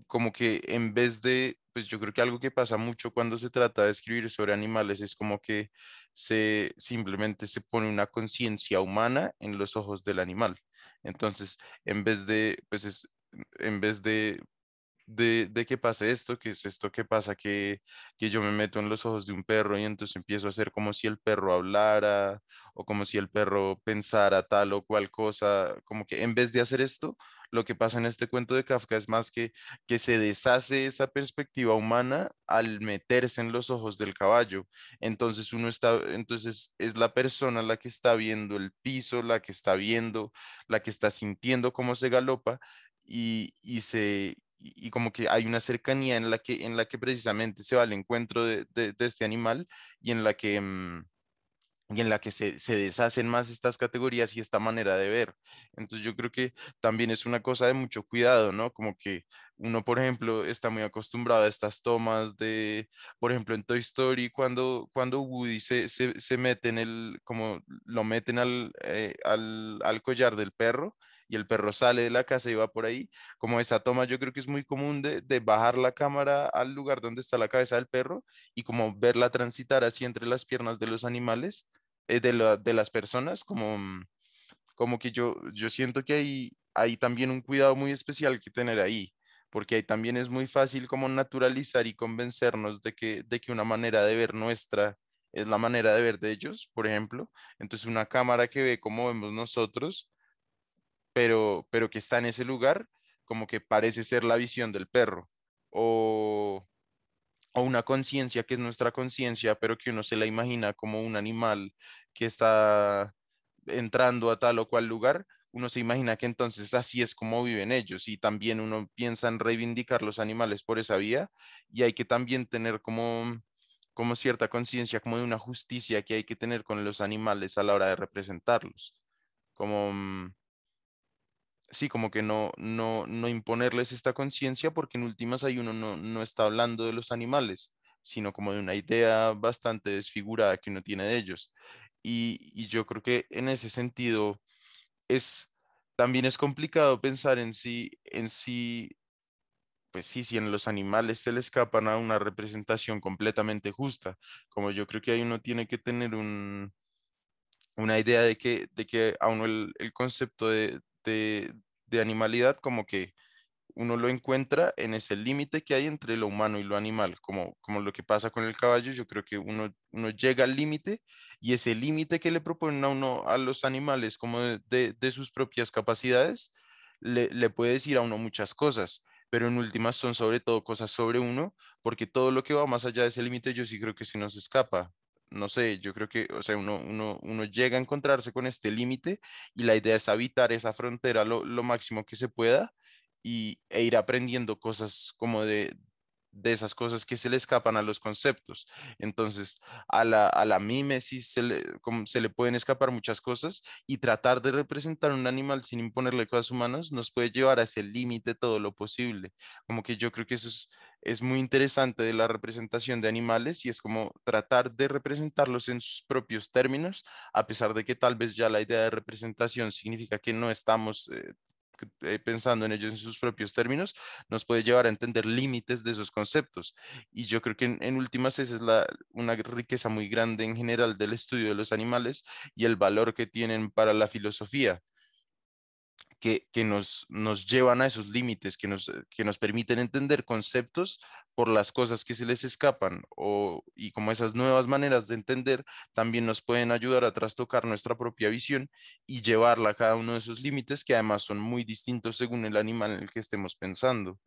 como que en vez de pues yo creo que algo que pasa mucho cuando se trata de escribir sobre animales es como que se simplemente se pone una conciencia humana en los ojos del animal. Entonces, en vez de, pues en vez de de, de que pase esto, que es esto que pasa, que, que yo me meto en los ojos de un perro y entonces empiezo a hacer como si el perro hablara o como si el perro pensara tal o cual cosa, como que en vez de hacer esto, lo que pasa en este cuento de Kafka es más que, que se deshace esa perspectiva humana al meterse en los ojos del caballo. Entonces uno está, entonces es la persona la que está viendo el piso, la que está viendo, la que está sintiendo cómo se galopa y, y se, y, como que hay una cercanía en la que, en la que precisamente se va al encuentro de, de, este animal y en la que, mm, y en la que se, se, deshacen más estas categorías y esta manera de ver. Entonces yo creo que también es una cosa de mucho cuidado, ¿no? Como que uno, por ejemplo, está muy acostumbrado a estas tomas de, por ejemplo, en Toy Story, cuando, cuando Woody se, se, se mete en el, como lo meten al, eh, al, al collar del perro y el perro sale de la casa y va por ahí, como esa toma yo creo que es muy común de, bajar la cámara al lugar donde está la cabeza del perro y como verla transitar así entre las piernas de los animales, eh, de, de, las personas, como, mm, como que yo, yo siento que hay, hay también un cuidado muy especial que tener ahí porque ahí también es muy fácil como naturalizar y convencernos de que, de que una manera de ver nuestra es la manera de ver de ellos, por ejemplo. Entonces una cámara que ve como vemos nosotros pero, pero que está en ese lugar, como que parece ser la visión del perro, o, o una conciencia que es nuestra conciencia, pero que uno se la imagina como un animal que está entrando a tal o cual lugar, uno se imagina que entonces así es como viven ellos y también uno piensa en reivindicar los animales por esa vía y hay que también tener como, como cierta conciencia, como de una justicia que hay que tener con los animales a la hora de representarlos. Como, mm, sí, como que no, no, no imponerles esta conciencia porque en últimas ahí uno no, no está hablando de los animales, sino como de una idea bastante desfigurada que uno tiene de ellos. Y, y yo creo que en ese sentido es, también es complicado pensar en sí, en sí, pues sí, si en los animales se le escapan a una representación completamente justa, como yo creo que ahí uno tiene que tener un, una idea de que, de que a uno el, el concepto de, de, animalidad como que uno lo encuentra en ese límite que hay entre lo humano y lo animal, como, como lo que pasa con el caballo, yo creo que uno, uno llega al límite y ese límite que le proponen a uno a los animales como de, de, sus propias capacidades, le, le puede decir a uno muchas cosas pero en últimas son sobre todo cosas sobre uno, porque todo lo que va más allá de ese límite yo sí creo que se nos escapa no sé, yo creo que, o sea, uno, uno, uno llega a encontrarse con este límite y la idea es habitar esa frontera lo, lo máximo que se pueda y, e ir aprendiendo cosas como de, de esas cosas que se le escapan a los conceptos. Entonces, a la, a la mímesis se le, como se le pueden escapar muchas cosas y tratar de representar un animal sin imponerle cosas humanas nos puede llevar a ese límite todo lo posible. Como que yo creo que eso es, es muy interesante de la representación de animales y es como tratar de representarlos en sus propios términos, a pesar de que tal vez ya la idea de representación significa que no estamos eh, eh, pensando en ellos en sus propios términos, nos puede llevar a entender límites de esos conceptos. Y yo creo que en, últimas esa es la, una riqueza muy grande en general del estudio de los animales y el valor que tienen para la filosofía que, nos, nos llevan a esos límites, que nos, que nos permiten entender conceptos por las cosas que se les escapan o, y como esas nuevas maneras de entender también nos pueden ayudar a trastocar nuestra propia visión y llevarla a cada uno de esos límites que además son muy distintos según el animal en el que estemos pensando.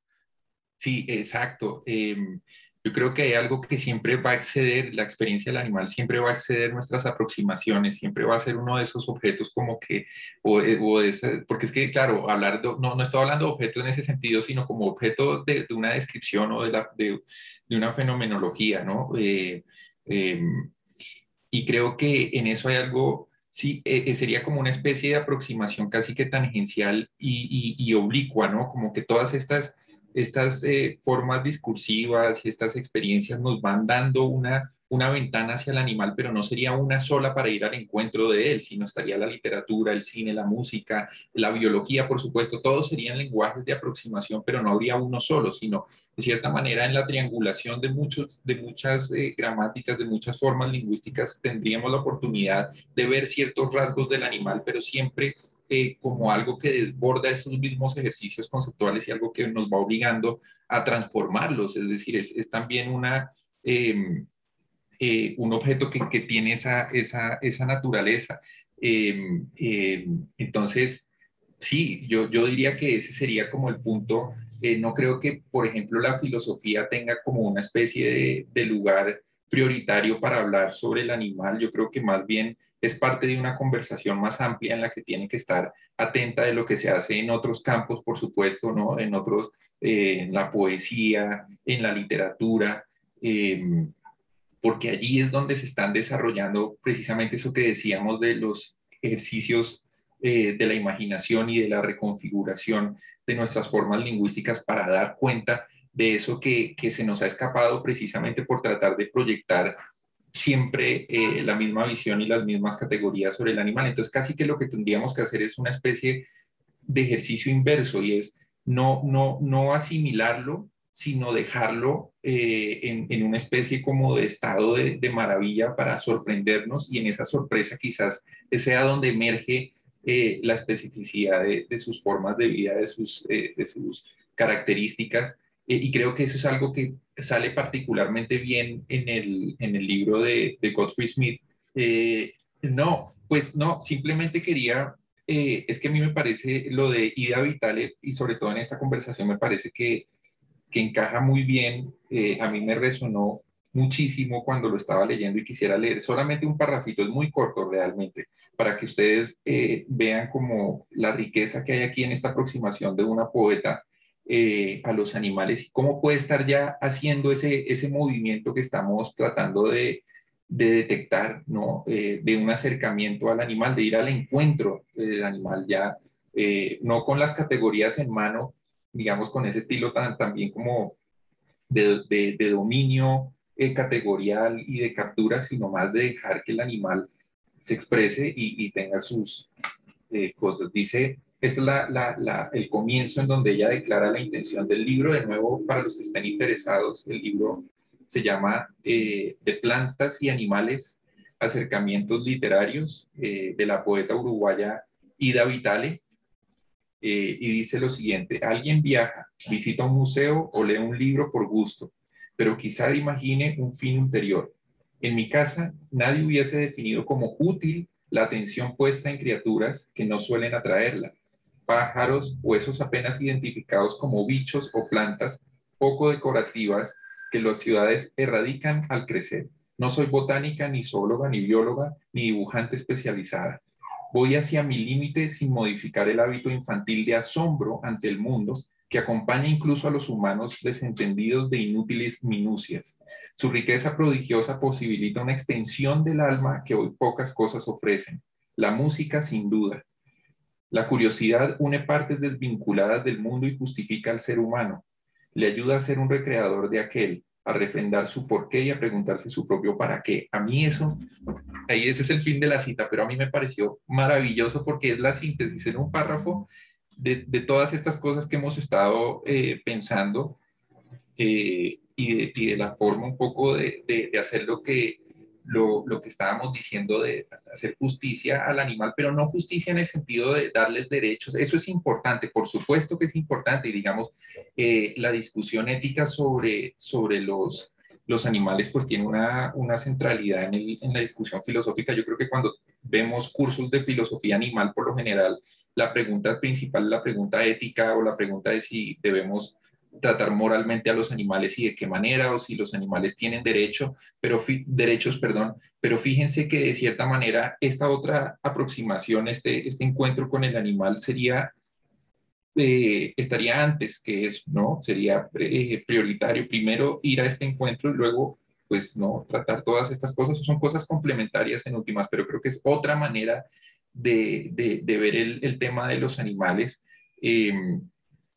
Sí, exacto. Em, yo creo que hay algo que siempre va a exceder, la experiencia del animal siempre va a exceder nuestras aproximaciones, siempre va a ser uno de esos objetos como que, o, eh, o porque es que, claro, hablar, no, no estoy hablando de objetos en ese sentido, sino como objeto de, de una descripción o de, la, de, de una fenomenología, ¿no? Eh, em, y creo que en eso hay algo, sí, eh, sería como una especie de aproximación casi que tangencial y, y, y oblicua, ¿no? Como que todas estas estas eh, formas discursivas y estas experiencias nos van dando una, una ventana hacia el animal, pero no sería una sola para ir al encuentro de él, sino estaría la literatura, el cine, la música, la biología, por supuesto, todos serían lenguajes de aproximación, pero no habría uno solo, sino de cierta manera en la triangulación de, muchos, de muchas eh, gramáticas, de muchas formas lingüísticas, tendríamos la oportunidad de ver ciertos rasgos del animal, pero siempre eh, como algo que desborda esos mismos ejercicios conceptuales y algo que nos va obligando a transformarlos. Es decir, es, también una, em, eh, un objeto que, que tiene esa, esa, esa naturaleza. Em, em, entonces, sí, yo, yo diría que ese sería como el punto. Eh, no creo que, por ejemplo, la filosofía tenga como una especie de, de lugar prioritario para hablar sobre el animal. Yo creo que más bien es parte de una conversación más amplia en la que tiene que estar atenta de lo que se hace en otros campos, por supuesto, ¿no? En otros, eh, en la poesía, en la literatura, em, porque allí es donde se están desarrollando precisamente eso que decíamos de los ejercicios eh, de la imaginación y de la reconfiguración de nuestras formas lingüísticas para dar cuenta de eso que, que se nos ha escapado precisamente por tratar de proyectar siempre eh, la misma visión y las mismas categorías sobre el animal. Entonces, casi que lo que tendríamos que hacer es una especie de ejercicio inverso y es no, no, no asimilarlo, sino dejarlo eh, en, en, una especie como de estado de, de, maravilla para sorprendernos y en esa sorpresa quizás sea donde emerge eh, la especificidad de, de, sus formas de vida, de sus, de sus características y creo que eso es algo que sale particularmente bien en el, en el libro de, Godfrey Smith. Eh, no, pues no, simplemente quería, eh, es que a mí me parece lo de Ida Vitale y sobre todo en esta conversación me parece que, que encaja muy bien, a mí me resonó muchísimo cuando lo estaba leyendo y quisiera leer solamente un parrafito, es muy corto realmente, para que ustedes vean como la riqueza que hay aquí en esta aproximación de una poeta eh, a los animales y cómo puede estar ya haciendo ese, ese movimiento que estamos tratando de, de detectar, ¿no? Eh, de un acercamiento al animal, de ir al encuentro del animal ya, eh, no con las categorías en mano, digamos, con ese estilo tan, también como de, de, dominio categorial y de captura, sino más de dejar que el animal se exprese y tenga sus cosas. Dice este es el comienzo en donde ella declara la intención del libro. De nuevo, para los que estén interesados, el libro se llama eh, De plantas y animales, acercamientos literarios, eh, de la poeta uruguaya Ida Vitale. eh, y dice lo siguiente, alguien viaja, visita un museo o lee un libro por gusto, pero quizá imagine un fin interior. En mi casa, nadie hubiese definido como útil la atención puesta en criaturas que no suelen atraerla, pájaros o esos apenas identificados como bichos o plantas poco decorativas que las ciudades erradican al crecer. No soy botánica, ni zoóloga, ni bióloga, ni dibujante especializada. Voy hacia mi límite sin modificar el hábito infantil de asombro ante el mundo que acompaña incluso a los humanos desentendidos de inútiles minucias. Su riqueza prodigiosa posibilita una extensión del alma que hoy pocas cosas ofrecen. La música, sin duda. La curiosidad une partes desvinculadas del mundo y justifica al ser humano. Le ayuda a ser un recreador de aquel, a refrendar su porqué y a preguntarse su propio para qué. A mí eso, ahí ese es el fin de la cita, pero a mí me pareció maravilloso porque es la síntesis en un párrafo de, todas estas cosas que hemos estado eh, pensando eh, y, de, la forma un poco de, de hacer lo que lo, lo, que estábamos diciendo de hacer justicia al animal, pero no justicia en el sentido de darles derechos. Eso es importante, por supuesto que es importante. Y digamos, eh, la discusión ética sobre, sobre los, los animales pues tiene una, una centralidad en, en, la discusión filosófica. Yo creo que cuando vemos cursos de filosofía animal, por lo general, la pregunta principal, la pregunta ética o la pregunta de si debemos tratar moralmente a los animales y de qué manera, o si los animales tienen derecho, pero derechos, perdón, pero fíjense que de cierta manera esta otra aproximación, este, este encuentro con el animal sería, eh, estaría antes que eso, ¿no? Sería eh, prioritario primero ir a este encuentro y luego, pues, ¿no? Tratar todas estas cosas, son cosas complementarias en últimas, pero creo que es otra manera de, de, ver el, tema de los animales. Eh,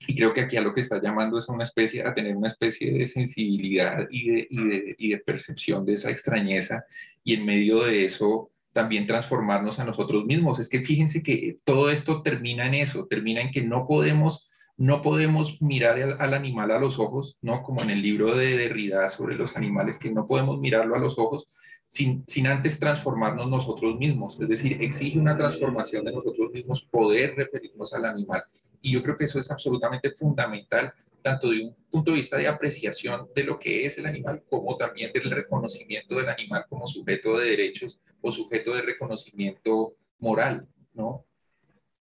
y creo que aquí a lo que está llamando es una especie, a tener una especie de sensibilidad y de, y de, y de percepción de esa extrañeza y en medio de eso también transformarnos a nosotros mismos. Es que fíjense que todo esto termina en eso, termina en que no podemos, no podemos mirar al, al, animal a los ojos, ¿no? Como en el libro de Derrida sobre los animales, que no podemos mirarlo a los ojos sin, sin antes transformarnos nosotros mismos. Es decir, exige una transformación de nosotros mismos poder referirnos al animal. Y yo creo que eso es absolutamente fundamental, tanto de un punto de vista de apreciación de lo que es el animal, como también del reconocimiento del animal como sujeto de derechos o sujeto de reconocimiento moral, ¿no?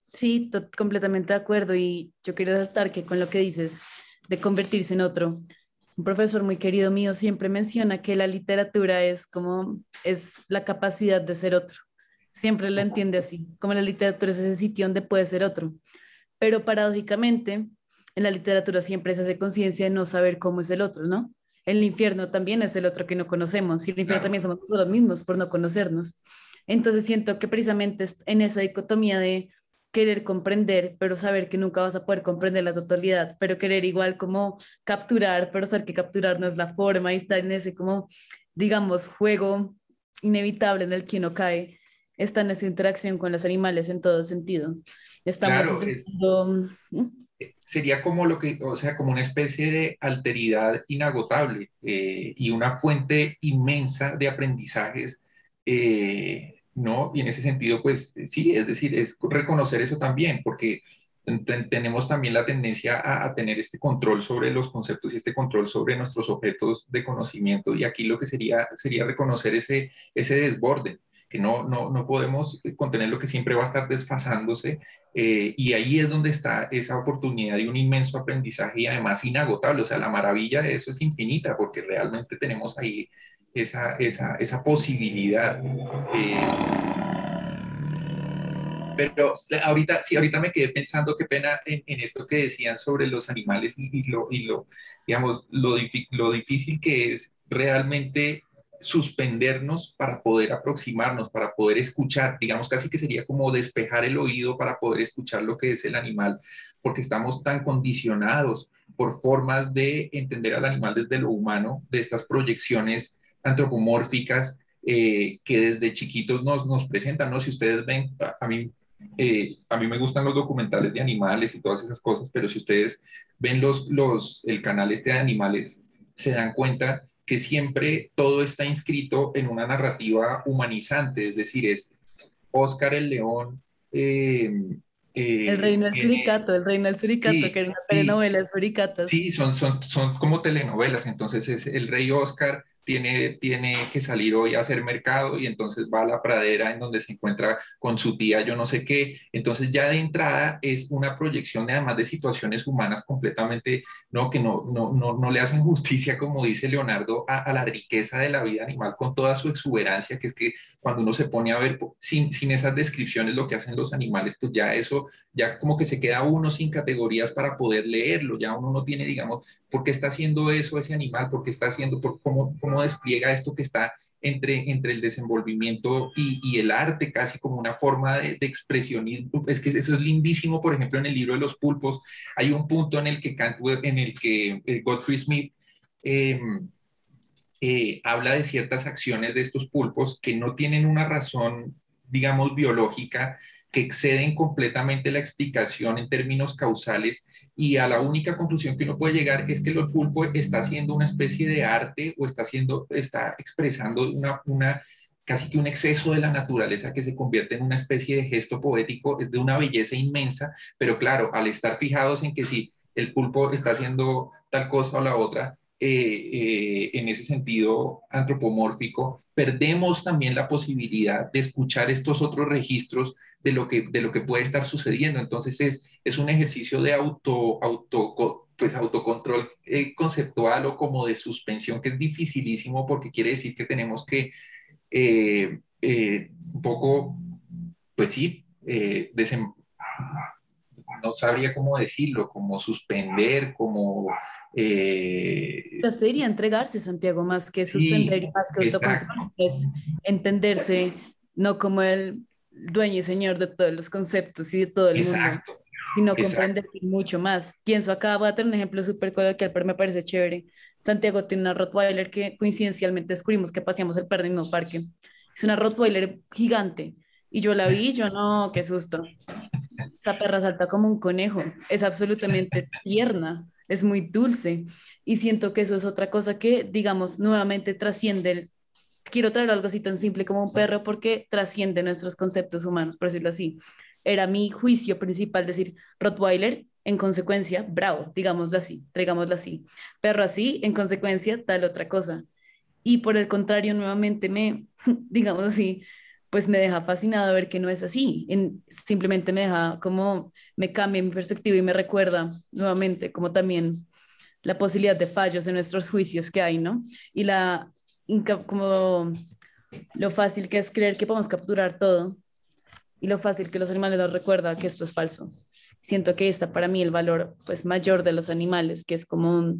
Sí, completamente de acuerdo. Y yo quería resaltar que con lo que dices de convertirse en otro, un profesor muy querido mío siempre menciona que la literatura es como, es la capacidad de ser otro. Siempre la entiende así, como la literatura es ese sitio donde puede ser otro. Pero paradójicamente, en la literatura siempre se hace conciencia de no saber cómo es el otro, ¿no? El infierno también es el otro que no conocemos y el infierno también somos nosotros mismos por no conocernos. Entonces siento que precisamente en esa dicotomía de querer comprender, pero saber que nunca vas a poder comprender la totalidad, pero querer igual como capturar, pero saber que capturar no es la forma y estar en ese como, digamos, juego inevitable en el que uno cae, está en esa interacción con los animales en todo sentido. Estamos claro, ¿Mm? sería como lo que, o sea, como una especie de alteridad inagotable eh, y una fuente inmensa de aprendizajes, eh, ¿no? Y en ese sentido, pues sí, es decir, es reconocer eso también, porque tenemos también la tendencia a, a, tener este control sobre los conceptos y este control sobre nuestros objetos de conocimiento, y aquí lo que sería, sería reconocer ese, ese desborde no, no, no podemos contener lo que siempre va a estar desfasándose eh, y ahí es donde está esa oportunidad de un inmenso aprendizaje y además inagotable, o sea, la maravilla de eso es infinita porque realmente tenemos ahí esa, esa, esa posibilidad. Eh, pero ahorita, sí, ahorita me quedé pensando, qué pena en, esto que decían sobre los animales y, y, lo, y lo, digamos, lo, lo difícil que es realmente suspendernos para poder aproximarnos, para poder escuchar, digamos casi que sería como despejar el oído para poder escuchar lo que es el animal, porque estamos tan condicionados por formas de entender al animal desde lo humano, de estas proyecciones antropomórficas eh, que desde chiquitos nos, nos presentan, ¿no? Si ustedes ven, a, mí eh, a mí me gustan los documentales de animales y todas esas cosas, pero si ustedes ven los, los, el canal este de animales, se dan cuenta que siempre todo está inscrito en una narrativa humanizante, es decir, es Oscar el León eh, el reino del suricato, el reino del suricato, que era una telenovela de suricatas. Sí, son, son, son como telenovelas, entonces es el rey Oscar tiene, tiene que salir hoy a hacer mercado y entonces va a la pradera en donde se encuentra con su tía, yo no sé qué. Entonces ya de entrada es una proyección de, además de situaciones humanas completamente, ¿no? Que no, no, no, no le hacen (laughs) justicia, como dice Leonardo, a, a, la riqueza de la vida animal con toda su exuberancia, que es que cuando uno se pone a ver sin, sin esas descripciones lo que hacen los animales, pues ya eso, ya como que se queda uno sin categorías para poder leerlo, ya uno no tiene, digamos, por qué está haciendo eso ese animal, por qué está haciendo, por cómo, cómo despliega esto que está entre, entre el desenvolvimiento y, el arte, casi como una forma de, de, expresionismo. Es que eso es lindísimo, por ejemplo, en el libro de los pulpos, hay un punto en el que, en el que eh, Godfrey Smith eh, eh, habla de ciertas acciones de estos pulpos que no tienen una razón, digamos, biológica, que exceden completamente la explicación en términos causales y a la única conclusión que uno puede llegar es que el pulpo está haciendo una especie de arte o está haciendo, está expresando una, una casi que un exceso de la naturaleza que se convierte en una especie de gesto poético, es de una belleza inmensa, pero claro, al estar fijados en que si el pulpo está haciendo tal cosa o la otra, eh, eh, en ese sentido antropomórfico, perdemos también la posibilidad de escuchar estos otros registros de lo que, de lo que puede estar sucediendo. Entonces es, es un ejercicio de auto, auto, pues autocontrol eh, conceptual o como de suspensión que es dificilísimo porque quiere decir que tenemos que un poco, pues sí, no sabría cómo decirlo, como suspender, como eh, Yo te diría entregarse, Santiago, más que suspender, más que autocontrol, es entenderse no como el dueño y señor de todos los conceptos y de todo el exacto, mundo, sino comprender mucho más. Pienso acá, voy a tener un ejemplo súper coloquial, pero me parece chévere. Santiago tiene una Rottweiler que coincidencialmente descubrimos que paseamos el perro en el parque. Es una Rottweiler gigante. Y yo la vi, yo no, qué susto. Esa perra salta como un conejo. Es absolutamente tierna es muy dulce y siento que eso es otra cosa que, digamos, nuevamente trasciende el, quiero traer algo así tan simple como un perro porque trasciende nuestros conceptos humanos, por decirlo así. Era mi juicio principal decir Rottweiler, en consecuencia, bravo, digámoslo así, traigámoslo así. Perro así, en consecuencia, tal otra cosa. Y por el contrario, nuevamente me, (laughs) digamos así, pues me deja fascinado ver que no es así. En, simplemente me deja como, me cambia mi perspectiva y me recuerda nuevamente como también la posibilidad de fallos en nuestros juicios que hay, ¿no? Y la, como lo fácil que es creer que podemos capturar todo y lo fácil que los animales nos recuerda que esto es falso. Siento que está para mí el valor pues mayor de los animales, que es como,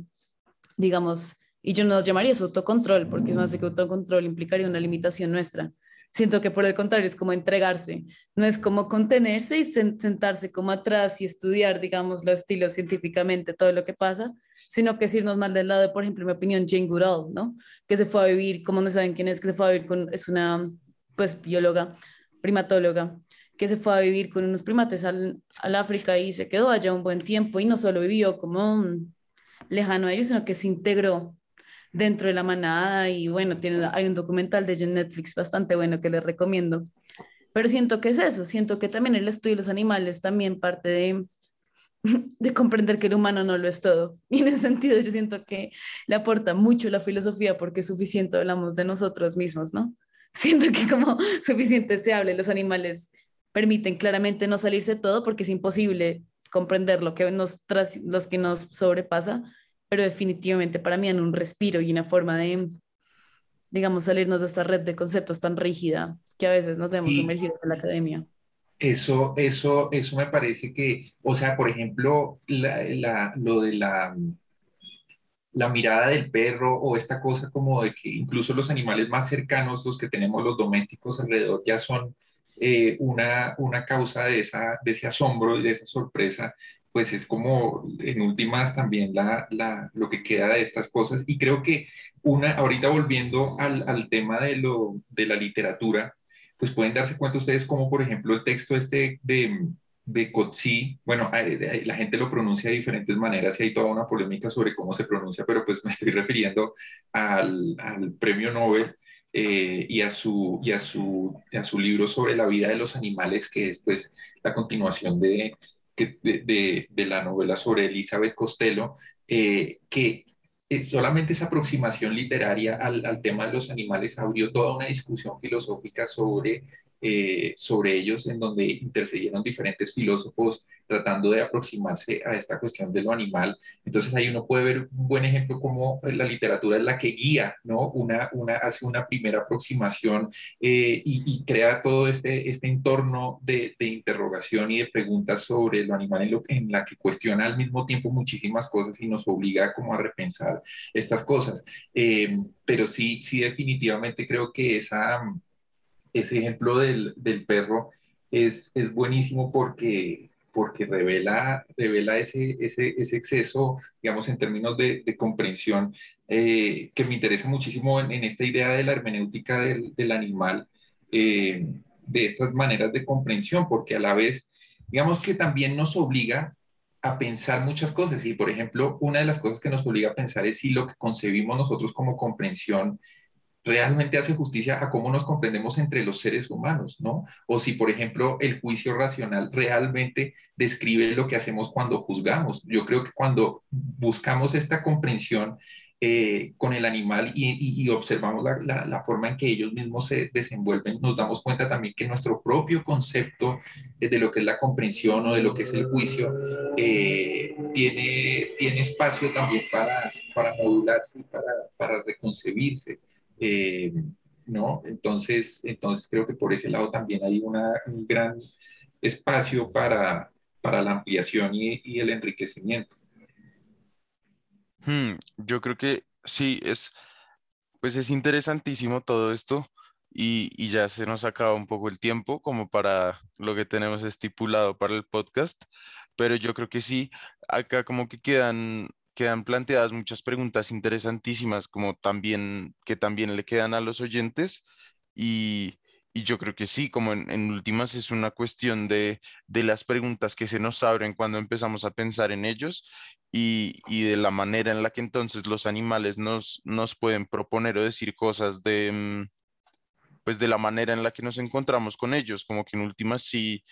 digamos, y yo no llamaría eso autocontrol, porque es más que autocontrol implicaría una limitación nuestra Siento que por el contrario es como entregarse, no es como contenerse y sentarse como atrás y estudiar, digamos, lo estilo científicamente todo lo que pasa, sino que es irnos mal del lado de, por ejemplo, en mi opinión, Jane Goodall, ¿no? Que se fue a vivir, como no saben quién es, que se fue a vivir con, es una, pues, bióloga, primatóloga, que se fue a vivir con unos primates al, al África y se quedó allá un buen tiempo y no solo vivió como lejano a ellos, sino que se integró dentro de la manada y bueno, tiene, hay un documental de Netflix bastante bueno que les recomiendo. Pero siento que es eso, siento que también el estudio de los animales también parte de, (laughs) de comprender que el humano no lo es todo. Y en ese sentido yo siento que le aporta mucho la filosofía porque suficiente hablamos de nosotros mismos, ¿no? (laughs) Siento que como (laughs) suficiente se hable, los animales permiten claramente no salirse todo porque es imposible comprender lo que nos, los que nos sobrepasa, pero definitivamente para mí en un respiro y una forma de, digamos, salirnos de esta red de conceptos tan rígida que a veces nos vemos sumergidos en la academia. Eso, eso, eso me parece que, o sea, por ejemplo, la, lo de la, la mirada del perro o esta cosa como de que incluso los animales más cercanos, los que tenemos los domésticos alrededor, ya son eh, una, una causa de, esa, de ese asombro y de esa sorpresa pues es como en últimas también la, la, lo que queda de estas cosas. Y creo que una, ahorita volviendo al, al tema de, lo, de la literatura, pues pueden darse cuenta ustedes como, por ejemplo, el texto este de, de Kotzi, bueno, la gente lo pronuncia de diferentes maneras y hay toda una polémica sobre cómo se pronuncia, pero pues me estoy refiriendo al, al premio Nobel eh, y, a su, y, a su, a su libro sobre la vida de los animales, que es pues la continuación de, de, la novela sobre Elizabeth Costello, eh, que eh, solamente esa aproximación literaria al, al, tema de los animales abrió toda una discusión filosófica sobre eh, sobre ellos, en donde intercedieron diferentes filósofos tratando de aproximarse a esta cuestión de lo animal. Entonces ahí uno puede ver un buen ejemplo como la literatura es la que guía, ¿no? Una, una hace una primera aproximación eh, y, crea todo este, este entorno de, de, interrogación y de preguntas sobre lo animal en, lo, en la que cuestiona al mismo tiempo muchísimas cosas y nos obliga como a repensar estas cosas. Eh, pero sí, sí definitivamente creo que esa ese ejemplo del, del perro es, es, buenísimo porque, porque revela, revela ese, ese, ese exceso, digamos, en términos de, comprensión, eh, que me interesa muchísimo en, en, esta idea de la hermenéutica del, del animal, eh, de estas maneras de comprensión, porque a la vez, digamos que también nos obliga a pensar muchas cosas. Y, por ejemplo, una de las cosas que nos obliga a pensar es si lo que concebimos nosotros como comprensión realmente hace justicia a cómo nos comprendemos entre los seres humanos, ¿no? O si, por ejemplo, el juicio racional realmente describe lo que hacemos cuando juzgamos. Yo creo que cuando buscamos esta comprensión eh, con el animal y, observamos la, forma en que ellos mismos se desenvuelven, nos damos cuenta también que nuestro propio concepto de lo que es la comprensión o de lo que es el juicio eh, tiene, tiene espacio también para, para modularse y para, para reconcebirse. Eh, ¿no? Entonces, entonces creo que por ese lado también hay un gran espacio para, para la ampliación y, y el enriquecimiento. Hmm, yo creo que sí, es, pues es interesantísimo todo esto y, y, ya se nos acaba un poco el tiempo como para lo que tenemos estipulado para el podcast, pero yo creo que sí, acá como que quedan quedan planteadas muchas preguntas interesantísimas, como también que también le quedan a los oyentes y, y yo creo que sí, como en, últimas es una cuestión de, de, las preguntas que se nos abren cuando empezamos a pensar en ellos y, y, de la manera en la que entonces los animales nos, nos pueden proponer o decir cosas de, mm, pues de la manera en la que nos encontramos con ellos, como que en últimas sí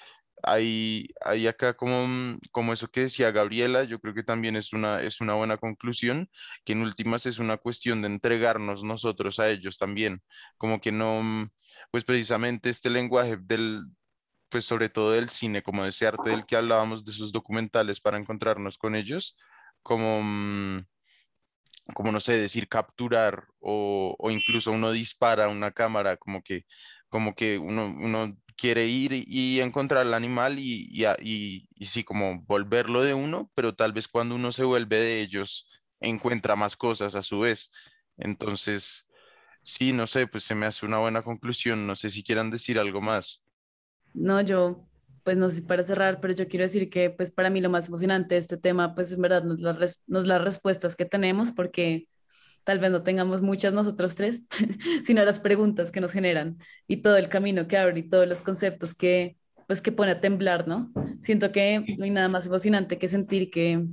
hay, hay acá como, mm, como eso que decía Gabriela, yo creo que también es una, es una buena conclusión, que en últimas es una cuestión de entregarnos nosotros a ellos también, como que no, mm, pues precisamente este lenguaje del, pues sobre todo del cine, como de ese arte del que hablábamos, de sus documentales para encontrarnos con ellos, como, mm, como no sé, decir capturar o, o incluso uno dispara una cámara, como que como que uno, uno quiere ir y encontrar el animal y, y, y, sí, como volverlo de uno, pero tal vez cuando uno se vuelve de ellos, encuentra más cosas a su vez. Entonces, sí, no sé, pues se me hace una buena conclusión. No sé si quieran decir algo más. No, yo, pues no sé para cerrar, pero yo quiero decir que pues para mí lo más emocionante de este tema, pues en verdad no es, es las respuestas que tenemos, porque tal vez no tengamos muchas nosotros tres, (laughs) sino las preguntas que nos generan y todo el camino que abre y todos los conceptos que, pues, que pone a temblar, ¿no? Siento que no hay nada más emocionante que sentir que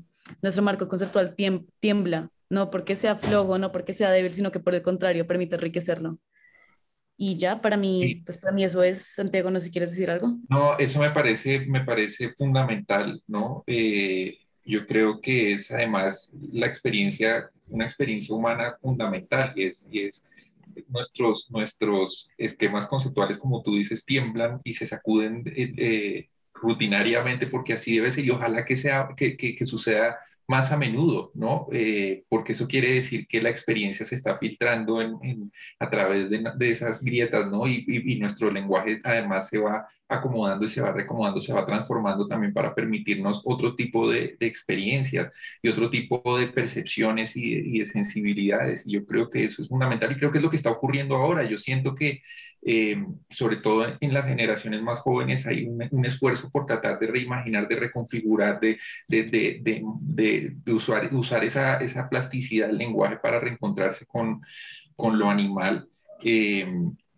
nuestro marco conceptual tiembla, no porque sea flojo, no porque sea débil, sino que por el contrario permite enriquecerlo. Y ya, para mí, pues para mí eso es, Santiago, no sé si quieres decir algo. No, eso me parece, me parece fundamental, ¿no? Eh, yo creo que es además la experiencia una experiencia humana fundamental y es, y es nuestros, nuestros esquemas conceptuales, como tú dices, tiemblan y se sacuden eh, eh, rutinariamente porque así debe ser y ojalá que, sea, que, que, que suceda más a menudo, ¿no? Eh, porque eso quiere decir que la experiencia se está filtrando en, a través de, de, esas grietas, ¿no? Y, y, y, nuestro lenguaje además se va acomodando y se va recomodando, se va transformando también para permitirnos otro tipo de, de experiencias y otro tipo de percepciones y, y de sensibilidades. Y yo creo que eso es fundamental y creo que es lo que está ocurriendo ahora. Yo siento que eh, sobre todo en las generaciones más jóvenes, hay un, esfuerzo por tratar de reimaginar, de reconfigurar, de, usar, esa, plasticidad del lenguaje para reencontrarse con, con lo animal. Eh,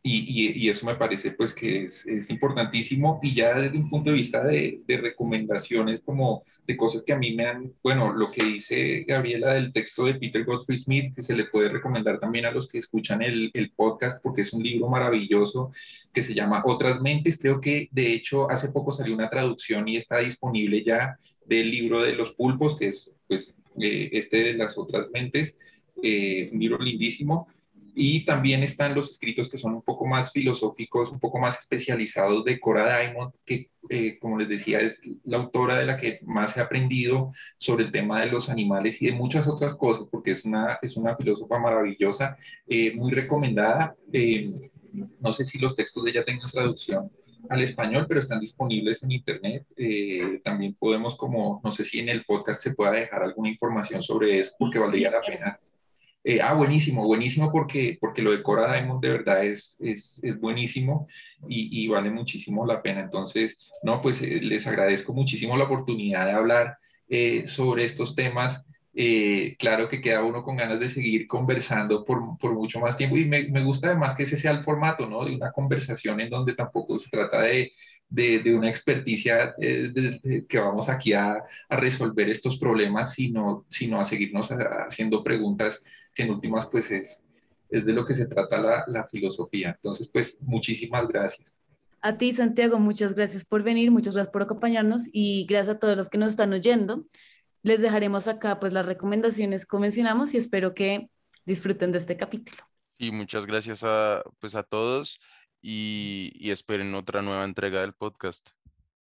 y, eso me parece pues que es, importantísimo y ya desde un punto de vista de, recomendaciones como de cosas que a mí me han, bueno, lo que dice Gabriela del texto de Peter Godfrey Smith, que se le puede recomendar también a los que escuchan el, el podcast porque es un libro maravilloso que se llama Otras Mentes, creo que de hecho hace poco salió una traducción y está disponible ya del libro de los pulpos, que es pues eh, este de las otras mentes, eh, un libro lindísimo y también están los escritos que son un poco más filosóficos, un poco más especializados de Cora Diamond, que eh, como les decía es la autora de la que más he aprendido sobre el tema de los animales y de muchas otras cosas, porque es una, es una filósofa maravillosa, eh, muy recomendada. Eh, no sé si los textos de ella tengan traducción al español, pero están disponibles en internet. también podemos, como, no sé si en el podcast se pueda dejar alguna información sobre eso, porque valdría la pena eh, ah, buenísimo, buenísimo porque, porque lo de Cora Diamond de verdad es, es, buenísimo y, y, vale muchísimo la pena. Entonces, no, pues eh, les agradezco muchísimo la oportunidad de hablar eh, sobre estos temas. claro que queda uno con ganas de seguir conversando por, por mucho más tiempo y me, me, gusta además que ese sea el formato, ¿no? De una conversación en donde tampoco se trata de, de, de una experticia de, que vamos aquí a, a, resolver estos problemas, sino, sino a seguirnos haciendo preguntas que en últimas pues es, es de lo que se trata la, la filosofía. Entonces pues muchísimas gracias. A ti, Santiago, muchas gracias por venir, muchas gracias por acompañarnos y gracias a todos los que nos están oyendo. Les dejaremos acá pues las recomendaciones que mencionamos y espero que disfruten de este capítulo. Y muchas gracias a, pues, a todos y, y esperen otra nueva entrega del podcast.